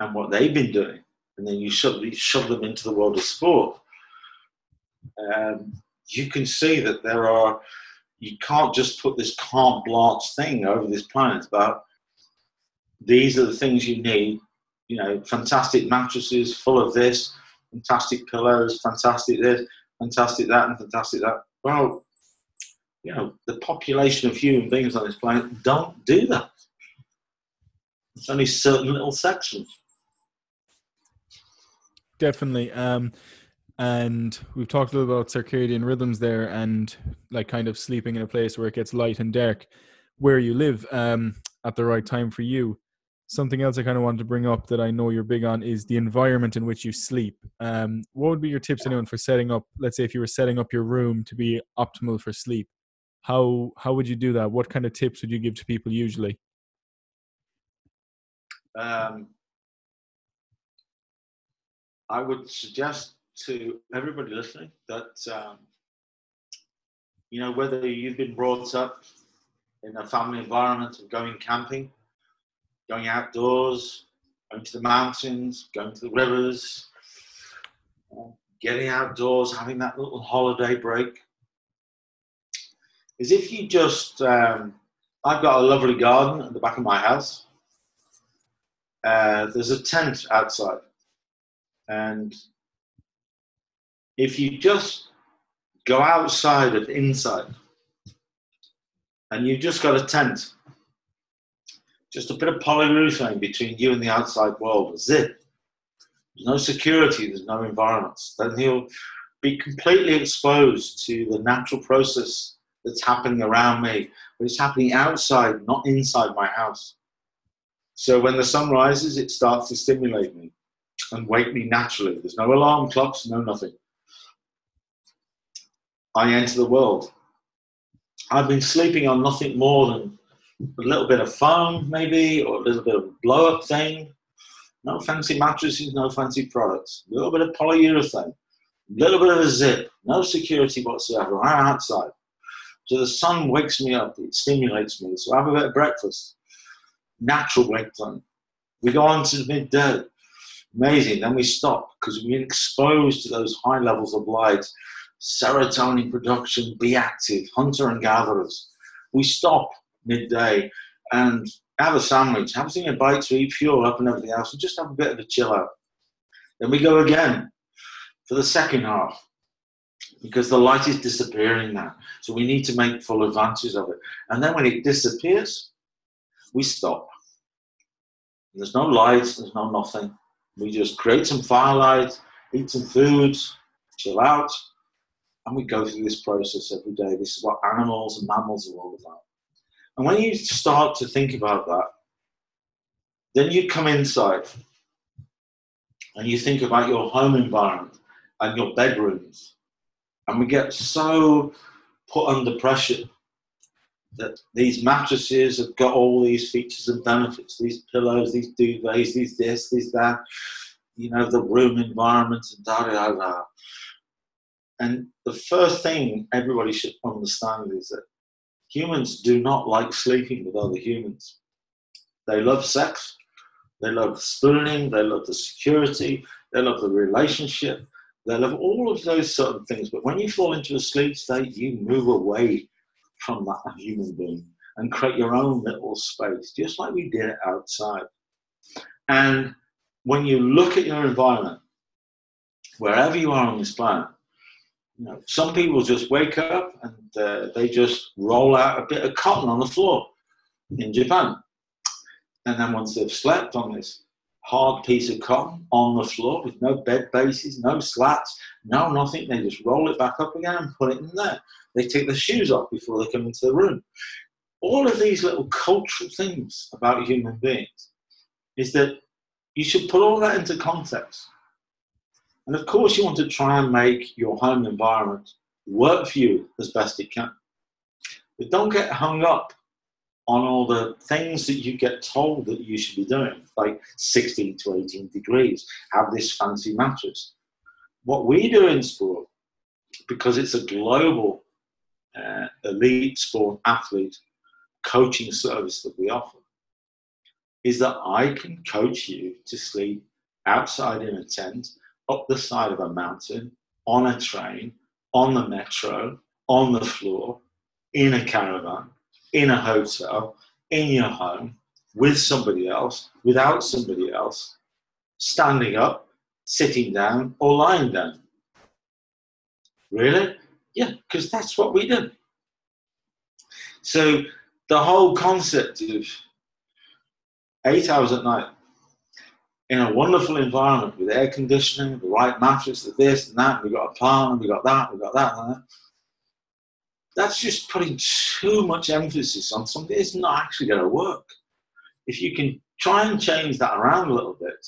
Speaker 2: and what they've been doing, and then you shove, shove them into the world of sport, um, you can see that there are, you can't just put this carte blanche thing over this planet about these are the things you need. You know, fantastic mattresses full of this, fantastic pillows, fantastic this, fantastic that, and fantastic that. Well, you know, the population of human beings on this planet don't do that. It's only certain little sections.
Speaker 1: Definitely. Um, and we've talked a little about circadian rhythms there and like kind of sleeping in a place where it gets light and dark where you live um, at the right time for you something else i kind of wanted to bring up that i know you're big on is the environment in which you sleep. Um, what would be your tips anyone for setting up let's say if you were setting up your room to be optimal for sleep how how would you do that? What kind of tips would you give to people usually?
Speaker 2: Um, i would suggest to everybody listening that um, you know whether you've been brought up in a family environment of going camping, going outdoors, going to the mountains, going to the rivers, getting outdoors, having that little holiday break. Is if you just, um, I've got a lovely garden at the back of my house. Uh, there's a tent outside, and if you just go outside of inside and you've just got a tent, just a bit of polyurethane between you and the outside world, a zip. There's no security, there's no environments. Then he'll be completely exposed to the natural process that's happening around me, but it's happening outside, not inside my house. So when the sun rises, it starts to stimulate me and wake me naturally. There's no alarm clocks, no nothing. I enter the world. I've been sleeping on nothing more than a little bit of foam, maybe, or a little bit of blow up thing. No fancy mattresses, no fancy products. A little bit of polyurethane, a little bit of a zip, no security whatsoever. I'm outside. So the sun wakes me up, it stimulates me. So I have a bit of breakfast. Natural wake. We go on to midday. Amazing. Then we stop because we've been exposed to those high levels of light serotonin production, be active, hunter and gatherers. We stop midday and have a sandwich, have something a bite to eat, fuel up and everything else, and just have a bit of a chill out. Then we go again for the second half because the light is disappearing now. So we need to make full advantage of it. And then when it disappears, we stop. There's no lights, there's no nothing. We just create some firelight, eat some food, chill out, and we go through this process every day. This is what animals and mammals are all about. And when you start to think about that, then you come inside and you think about your home environment and your bedrooms And we get so put under pressure that these mattresses have got all these features and benefits these pillows, these duvets, these this, these that, you know, the room environment, and da da da. And the first thing everybody should understand is that humans do not like sleeping with other humans. They love sex, they love spooning, they love the security, they love the relationship, they love all of those certain things. But when you fall into a sleep state, you move away from that human being and create your own little space, just like we did outside. And when you look at your environment, wherever you are on this planet, you know, some people just wake up and uh, they just roll out a bit of cotton on the floor in Japan. And then once they've slept on this hard piece of cotton on the floor with no bed bases, no slats, no nothing, they just roll it back up again and put it in there. They take their shoes off before they come into the room. All of these little cultural things about human beings is that you should put all that into context. And of course, you want to try and make your home environment work for you as best it can. But don't get hung up on all the things that you get told that you should be doing, like 16 to 18 degrees, have this fancy mattress. What we do in sport, because it's a global uh, elite sport athlete coaching service that we offer, is that I can coach you to sleep outside in a tent up the side of a mountain, on a train, on the metro, on the floor, in a caravan, in a hotel, in your home, with somebody else, without somebody else, standing up, sitting down, or lying down. Really? Yeah, because that's what we do. So the whole concept of eight hours at night, in a wonderful environment with air conditioning, the right mattress, the this and that. We got a and we got that, we got that, and that. That's just putting too much emphasis on something that's not actually going to work. If you can try and change that around a little bit,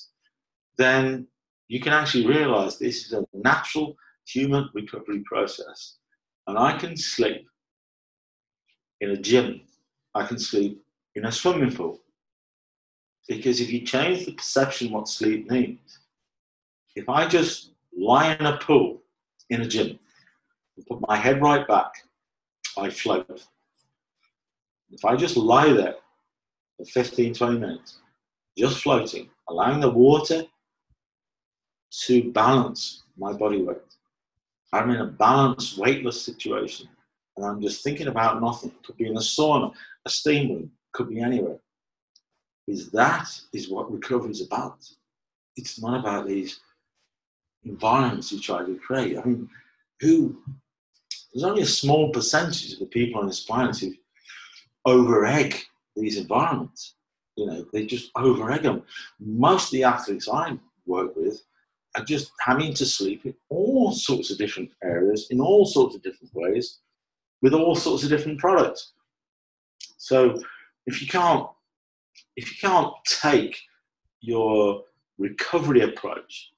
Speaker 2: then you can actually realize this is a natural human recovery process. And I can sleep in a gym, I can sleep in a swimming pool, because if you change the perception what sleep means, if I just lie in a pool in a gym and put my head right back, I float. If I just lie there for 15, 20 minutes, just floating, allowing the water to balance my body weight. I'm in a balanced, weightless situation, and I'm just thinking about nothing. It could be in a sauna, a steam room, could be anywhere is that is what recovery is about. It's not about these environments you try to create. I mean, who there's only a small percentage of the people on this planet who over egg these environments. You know, they just over egg them. Most of the athletes I work with are just having to sleep in all sorts of different areas, in all sorts of different ways, with all sorts of different products. So if you can't if you can't take your recovery approach,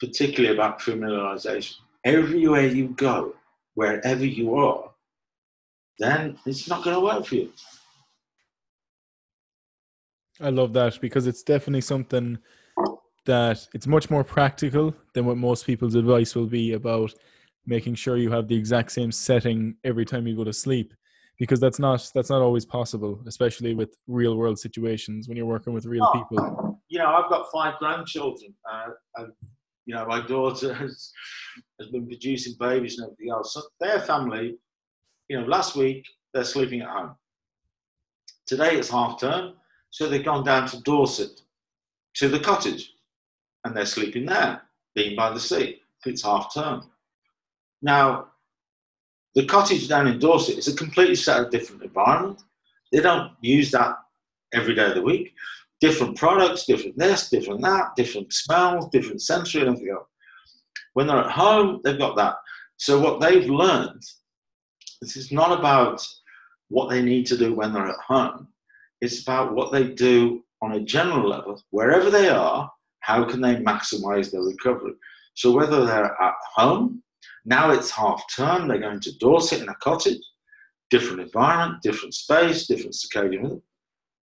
Speaker 2: particularly about familiarization, everywhere you go, wherever you are, then it's not going to work for you.
Speaker 1: I love that because it's definitely something that it's much more practical than what most people's advice will be about making sure you have the exact same setting every time you go to sleep because that's not that's not always possible, especially with real world situations when you're working with real oh, people.
Speaker 2: You know, I've got five grandchildren, uh, and you know, my daughter has has been producing babies and everything else. So their family, you know, last week they're sleeping at home. Today it's half term, so they've gone down to Dorset to the cottage, and they're sleeping there, being by the sea. It's half term. Now, the cottage down in Dorset is a completely set of different environment. They don't use that every day of the week. Different products, different this, different that, different smells, different sensory, everything else. When they're at home, they've got that. So what they've learned, this is not about what they need to do when they're at home. It's about what they do on a general level, wherever they are, how can they maximize their recovery? So whether they're at home Now it's half term, they're going to Dorset in a cottage, different environment, different space, different circadian rhythm.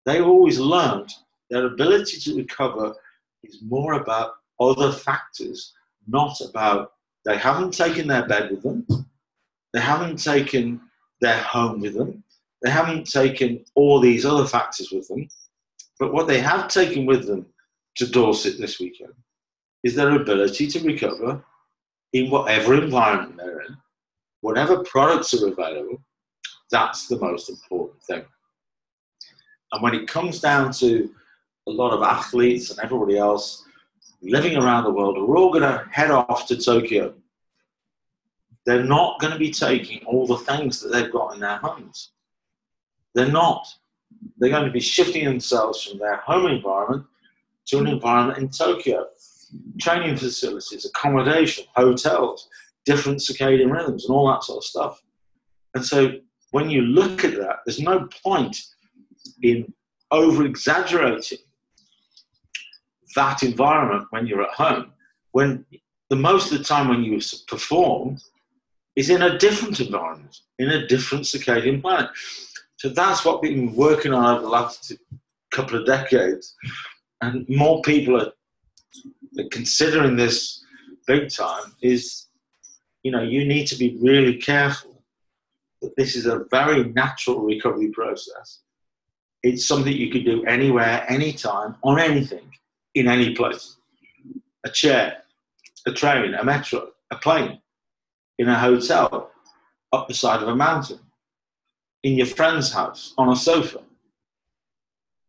Speaker 2: They've always learned their ability to recover is more about other factors, not about they haven't taken their bed with them, they haven't taken their home with them, they haven't taken all these other factors with them. But what they have taken with them to Dorset this weekend is their ability to recover in whatever environment they're in, whatever products are available. That's the most important thing. And when it comes down to a lot of athletes and everybody else living around the world, we're all going to head off to Tokyo. They're not going to be taking all the things that they've got in their homes. They're not. They're going to be shifting themselves from their home environment to an environment in Tokyo. Training facilities, accommodation, hotels, different circadian rhythms, and all that sort of stuff. And so when you look at that, there's no point in over exaggerating that environment when you're at home. When the most of the time when you perform is in a different environment, in a different circadian planet. So that's what we've been working on over the last couple of decades. And more people are considering this big time is, you know, you need to be really careful that this is a very natural recovery process. It's something you can do anywhere, anytime, on anything, in any place. A chair, a train, a metro, a plane, in a hotel, up the side of a mountain in your friend's house on a sofa.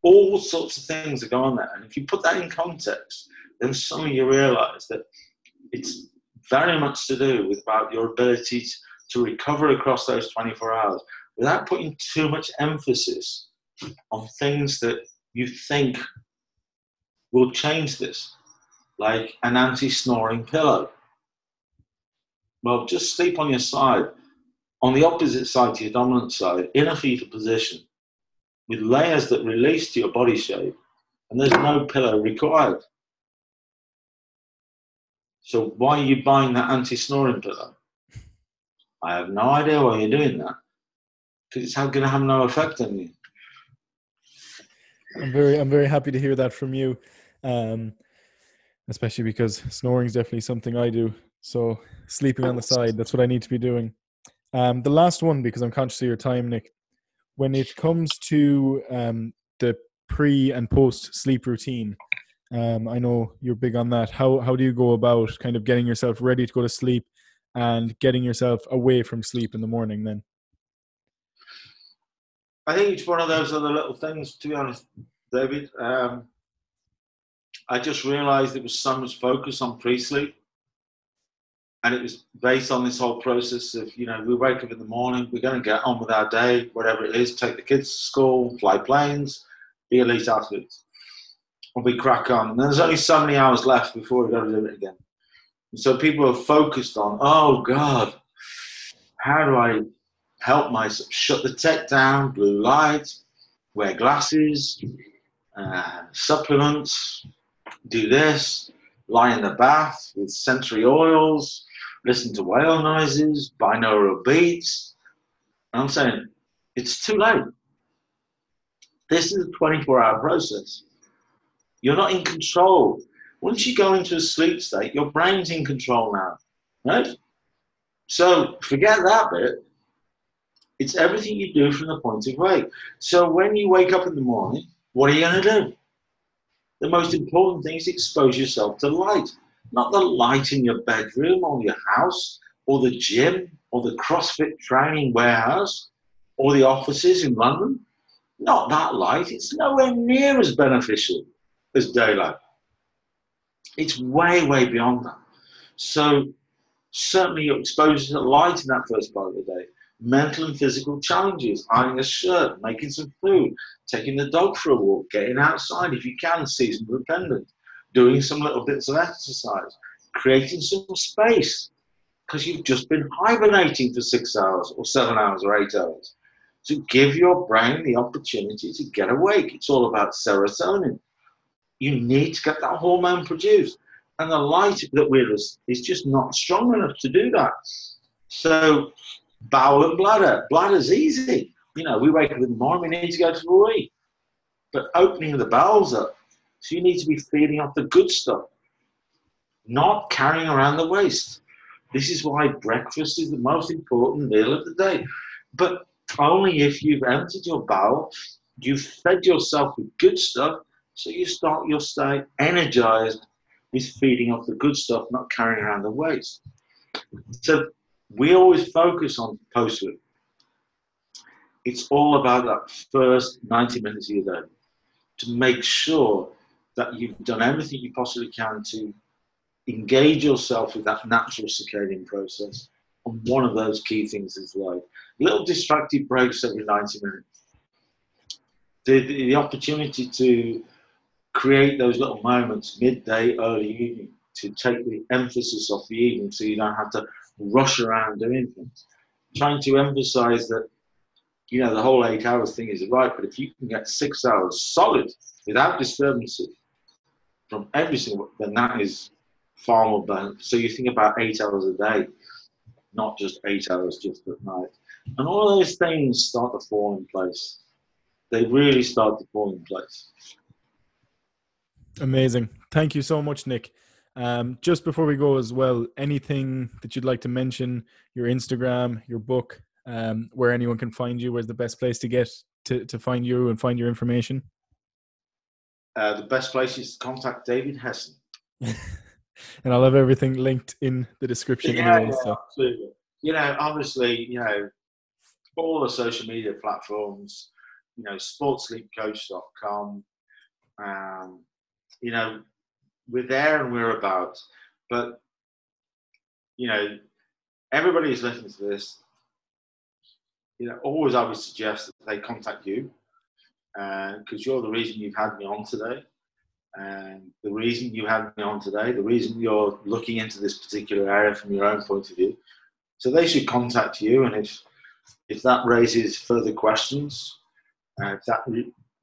Speaker 2: All sorts of things that go on there. And if you put that in context, then suddenly you realize that it's very much to do with about your ability to recover across those 24 hours without putting too much emphasis on things that you think will change this, like an anti snoring pillow. Well, just sleep on your side on the opposite side to your dominant side, in a fetal position, with layers that release to your body shape, and there's no pillow required. So why are you buying that anti-snoring pillow? I have no idea why you're doing that. Because it's going to have no effect on you.
Speaker 1: I'm very, I'm very happy to hear that from you, um, especially because snoring is definitely something I do. So sleeping on the side, that's what I need to be doing. Um, the last one, because I'm conscious of your time, Nick. When it comes to um, the pre and post sleep routine, um, I know you're big on that. How how do you go about kind of getting yourself ready to go to sleep and getting yourself away from sleep in the morning? Then
Speaker 2: I think it's one of those other little things. To be honest, David, um, I just realised it was so much focus on pre-sleep and it was based on this whole process of you know we wake up in the morning we're going to get on with our day whatever it is take the kids to school fly planes be elite athletes and we crack on and there's only so many hours left before we've got to do it again and so people are focused on oh god how do i help myself shut the tech down blue light wear glasses uh, supplements do this lie in the bath with sensory oils listen to whale noises, binaural beats. And I'm saying, it's too late. This is a 24 hour process. You're not in control. Once you go into a sleep state, your brain's in control now, right? So forget that bit. It's everything you do from the point of wake. So when you wake up in the morning, what are you going to do? The most important thing is expose yourself to light not the light in your bedroom or your house or the gym or the CrossFit training warehouse or the offices in London. Not that light. It's nowhere near as beneficial as daylight. It's way, way beyond that. So certainly you're exposed to light in that first part of the day. Mental and physical challenges, ironing a shirt, making some food, taking the dog for a walk, getting outside if you can, season dependent doing some little bits of exercise, creating some space because you've just been hibernating for six hours or seven hours or eight hours. To give your brain the opportunity to get awake. It's all about serotonin. You need to get that hormone produced. And the light that we're us is just not strong enough to do that. So, bowel and bladder. Bladder's easy. You know, we wake up in the morning, we need to go to the wee. But opening the bowels up, so you need to be feeding off the good stuff, not carrying around the waste. This is why breakfast is the most important meal of the day. But only if you've emptied your bowel, you've fed yourself with good stuff, so you start your stay energized with feeding off the good stuff, not carrying around the waste. So we always focus on post sleep. It's all about that first 90 minutes of your day to make sure that you've done everything you possibly can to engage yourself with that natural circadian process. And one of those key things is light. Little distracted breaks every 90 minutes. The, the, the opportunity to create those little moments, midday, early evening, to take the emphasis off the evening so you don't have to rush around doing things. Trying to emphasize that, you know, the whole eight hours thing is right, but if you can get six hours solid without disturbances from every single, then that is far more better. So you think about eight hours a day, not just eight hours just at night. And all those things start to fall in place. They really start to fall in place.
Speaker 1: Amazing. Thank you so much, Nick. Um, just before we go as well, anything that you'd like to mention, your Instagram, your book, um, where anyone can find you, where's the best place to get to, to find you and find your information?
Speaker 2: Uh, the best place is to contact David Hession.
Speaker 1: and I'll have everything linked in the description
Speaker 2: yeah,
Speaker 1: anyway.
Speaker 2: Yeah,
Speaker 1: so.
Speaker 2: absolutely. You know, obviously, you know, all the social media platforms, you know, sportsleepcoach.com, um, you know, we're there and we're about. But, you know, everybody who's listening to this, you know, always I would suggest that they contact you because uh, you're the reason you've had me on today. And the reason you had me on today, the reason you're looking into this particular area from your own point of view. So they should contact you, and if if that raises further questions, uh, if that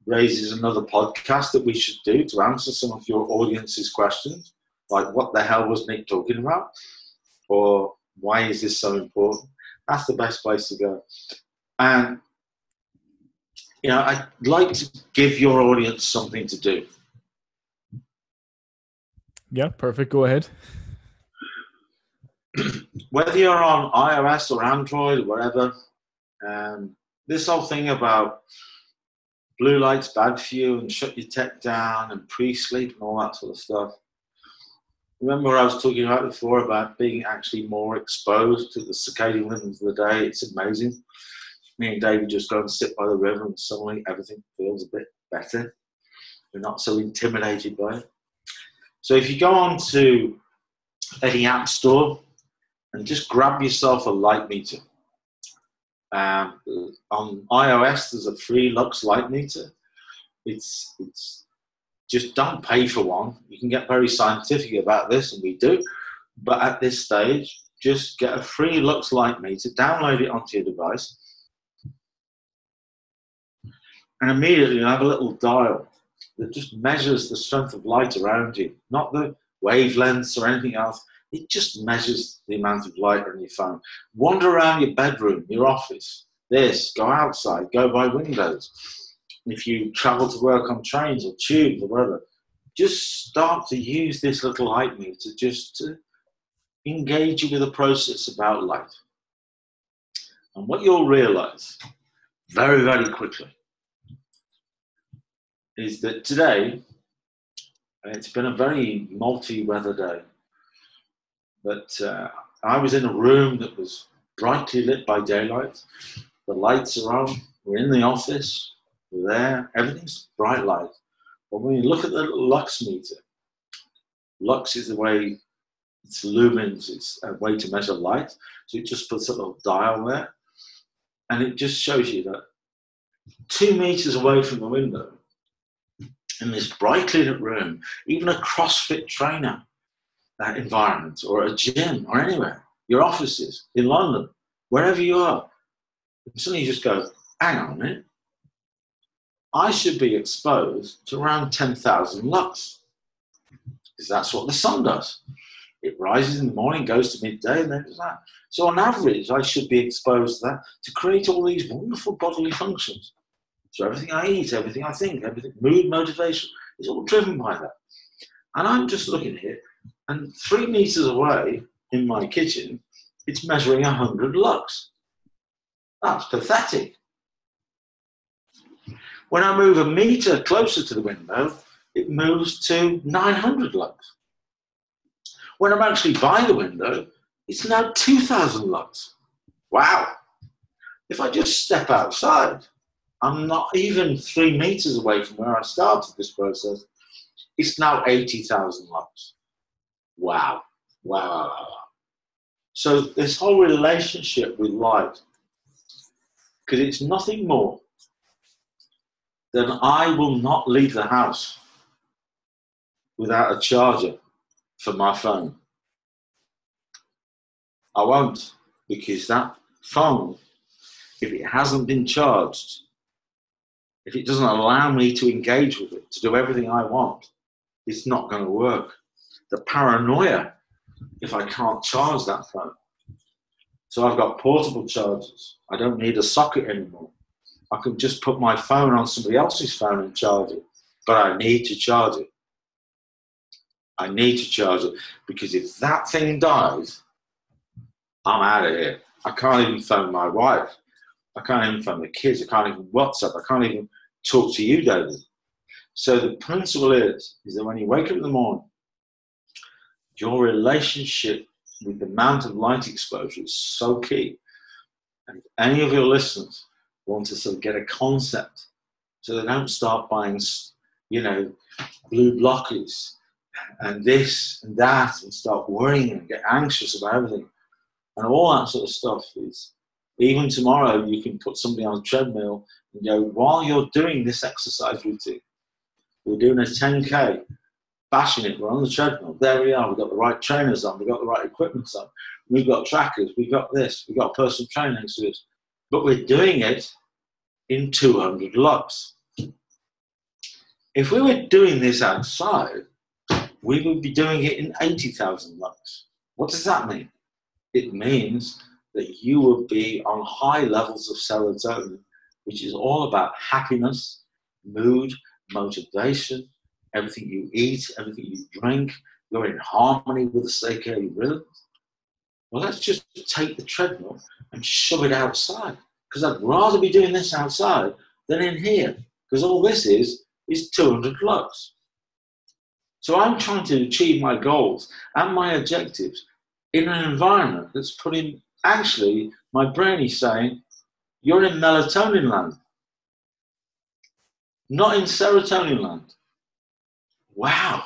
Speaker 2: raises another podcast that we should do to answer some of your audience's questions, like what the hell was Nick talking about, or why is this so important? That's the best place to go. And you know, I'd like to give your audience something to do.
Speaker 1: Yeah, perfect. Go ahead.
Speaker 2: Whether you're on iOS or Android or whatever, um, this whole thing about blue light's bad for you and shut your tech down and pre-sleep and all that sort of stuff. Remember I was talking about before about being actually more exposed to the circadian rhythms of the day? It's amazing. Me and David just go and sit by the river and suddenly everything feels a bit better. We're not so intimidated by it. So if you go on to any app store and just grab yourself a light meter, um, on iOS, there's a free Lux light meter. It's it's just don't pay for one. You can get very scientific about this, and we do. But at this stage, just get a free Lux light meter, download it onto your device, and immediately you have a little dial that just measures the strength of light around you, not the wavelengths or anything else. It just measures the amount of light on your phone. Wander around your bedroom, your office, this, go outside, go by windows. If you travel to work on trains or tubes or whatever, just start to use this little light meter just to engage you with a process about light. And what you'll realize very, very quickly is that today, it's been a very multi weather day, but uh, I was in a room that was brightly lit by daylight. The lights are on, we're in the office, we're there, everything's bright light. But when you look at the lux meter, lux is the way it's lumens, it's a way to measure light. So it just puts a little dial there, and it just shows you that two meters away from the window, in this brightly lit room, even a CrossFit trainer that environment or a gym or anywhere, your offices in London, wherever you are, suddenly you just go, hang on a minute, I should be exposed to around 10,000 lux. because that's what the sun does. It rises in the morning, goes to midday, and then does that. So, on average, I should be exposed to that to create all these wonderful bodily functions. So, everything I eat, everything I think, everything, mood, motivation, is all driven by that. And I'm just looking here, and three meters away in my kitchen, it's measuring 100 lux. That's pathetic. When I move a meter closer to the window, it moves to 900 lux. When I'm actually by the window, it's now 2000 lux. Wow. If I just step outside, I'm not even three meters away from where I started this process. It's now 80,000 lux. Wow. Wow, wow, wow. So this whole relationship with light, because it's nothing more than I will not leave the house without a charger for my phone. I won't, because that phone, if it hasn't been charged, if it doesn't allow me to engage with it, to do everything I want, it's not going to work. The paranoia if I can't charge that phone. So I've got portable chargers. I don't need a socket anymore. I can just put my phone on somebody else's phone and charge it. But I need to charge it. I need to charge it because if that thing dies, I'm out of here. I can't even phone my wife. I can't even phone the kids. I can't even WhatsApp. I can't even talk to you, David. So the principle is, is that when you wake up in the morning, your relationship with the amount of light exposure is so key. And if any of your listeners want to sort of get a concept so they don't start buying, you know, blue blockers and this and that and start worrying and get anxious about everything. And all that sort of stuff is even tomorrow you can put somebody on a treadmill and go, while you're doing this exercise routine, we're doing a 10K, bashing it, we're on the treadmill. There we are, we've got the right trainers on, we've got the right equipment on, we've got trackers, we've got this, we've got personal training us. But we're doing it in 200 lux. If we were doing this outside, we would be doing it in 80,000 lux. What does that mean? It means that you would be on high levels of serotonin, which is all about happiness, mood, motivation, everything you eat, everything you drink, you're in harmony with the circadian rhythm. Well, let's just take the treadmill and shove it outside. Because I'd rather be doing this outside than in here. Because all this is, is 200 lux. So I'm trying to achieve my goals and my objectives in an environment that's putting, actually, my brain is saying, you're in melatonin land, not in serotonin land. Wow.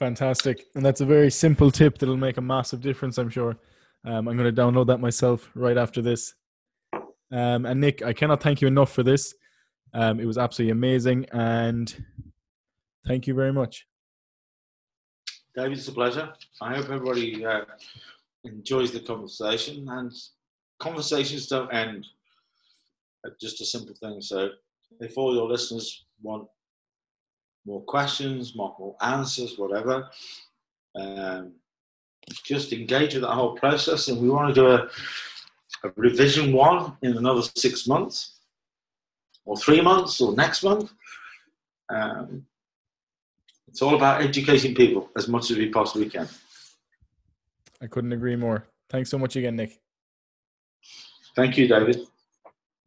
Speaker 1: Fantastic. And that's a very simple tip that'll make a massive difference, I'm sure. Um, I'm going to download that myself right after this. Um, and Nick, I cannot thank you enough for this. Um, it was absolutely amazing. And thank you very much.
Speaker 2: David, it's a pleasure. I hope everybody uh, enjoys the conversation. And conversations don't end at just a simple thing. So if all your listeners want more questions, more, more answers, whatever, um, just engage with that whole process. And we want to do a, a revision one in another six months, or three months, or next month. Um, it's all about educating people as much as we possibly can.
Speaker 1: I couldn't agree more. Thanks so much again, Nick.
Speaker 2: Thank you, David.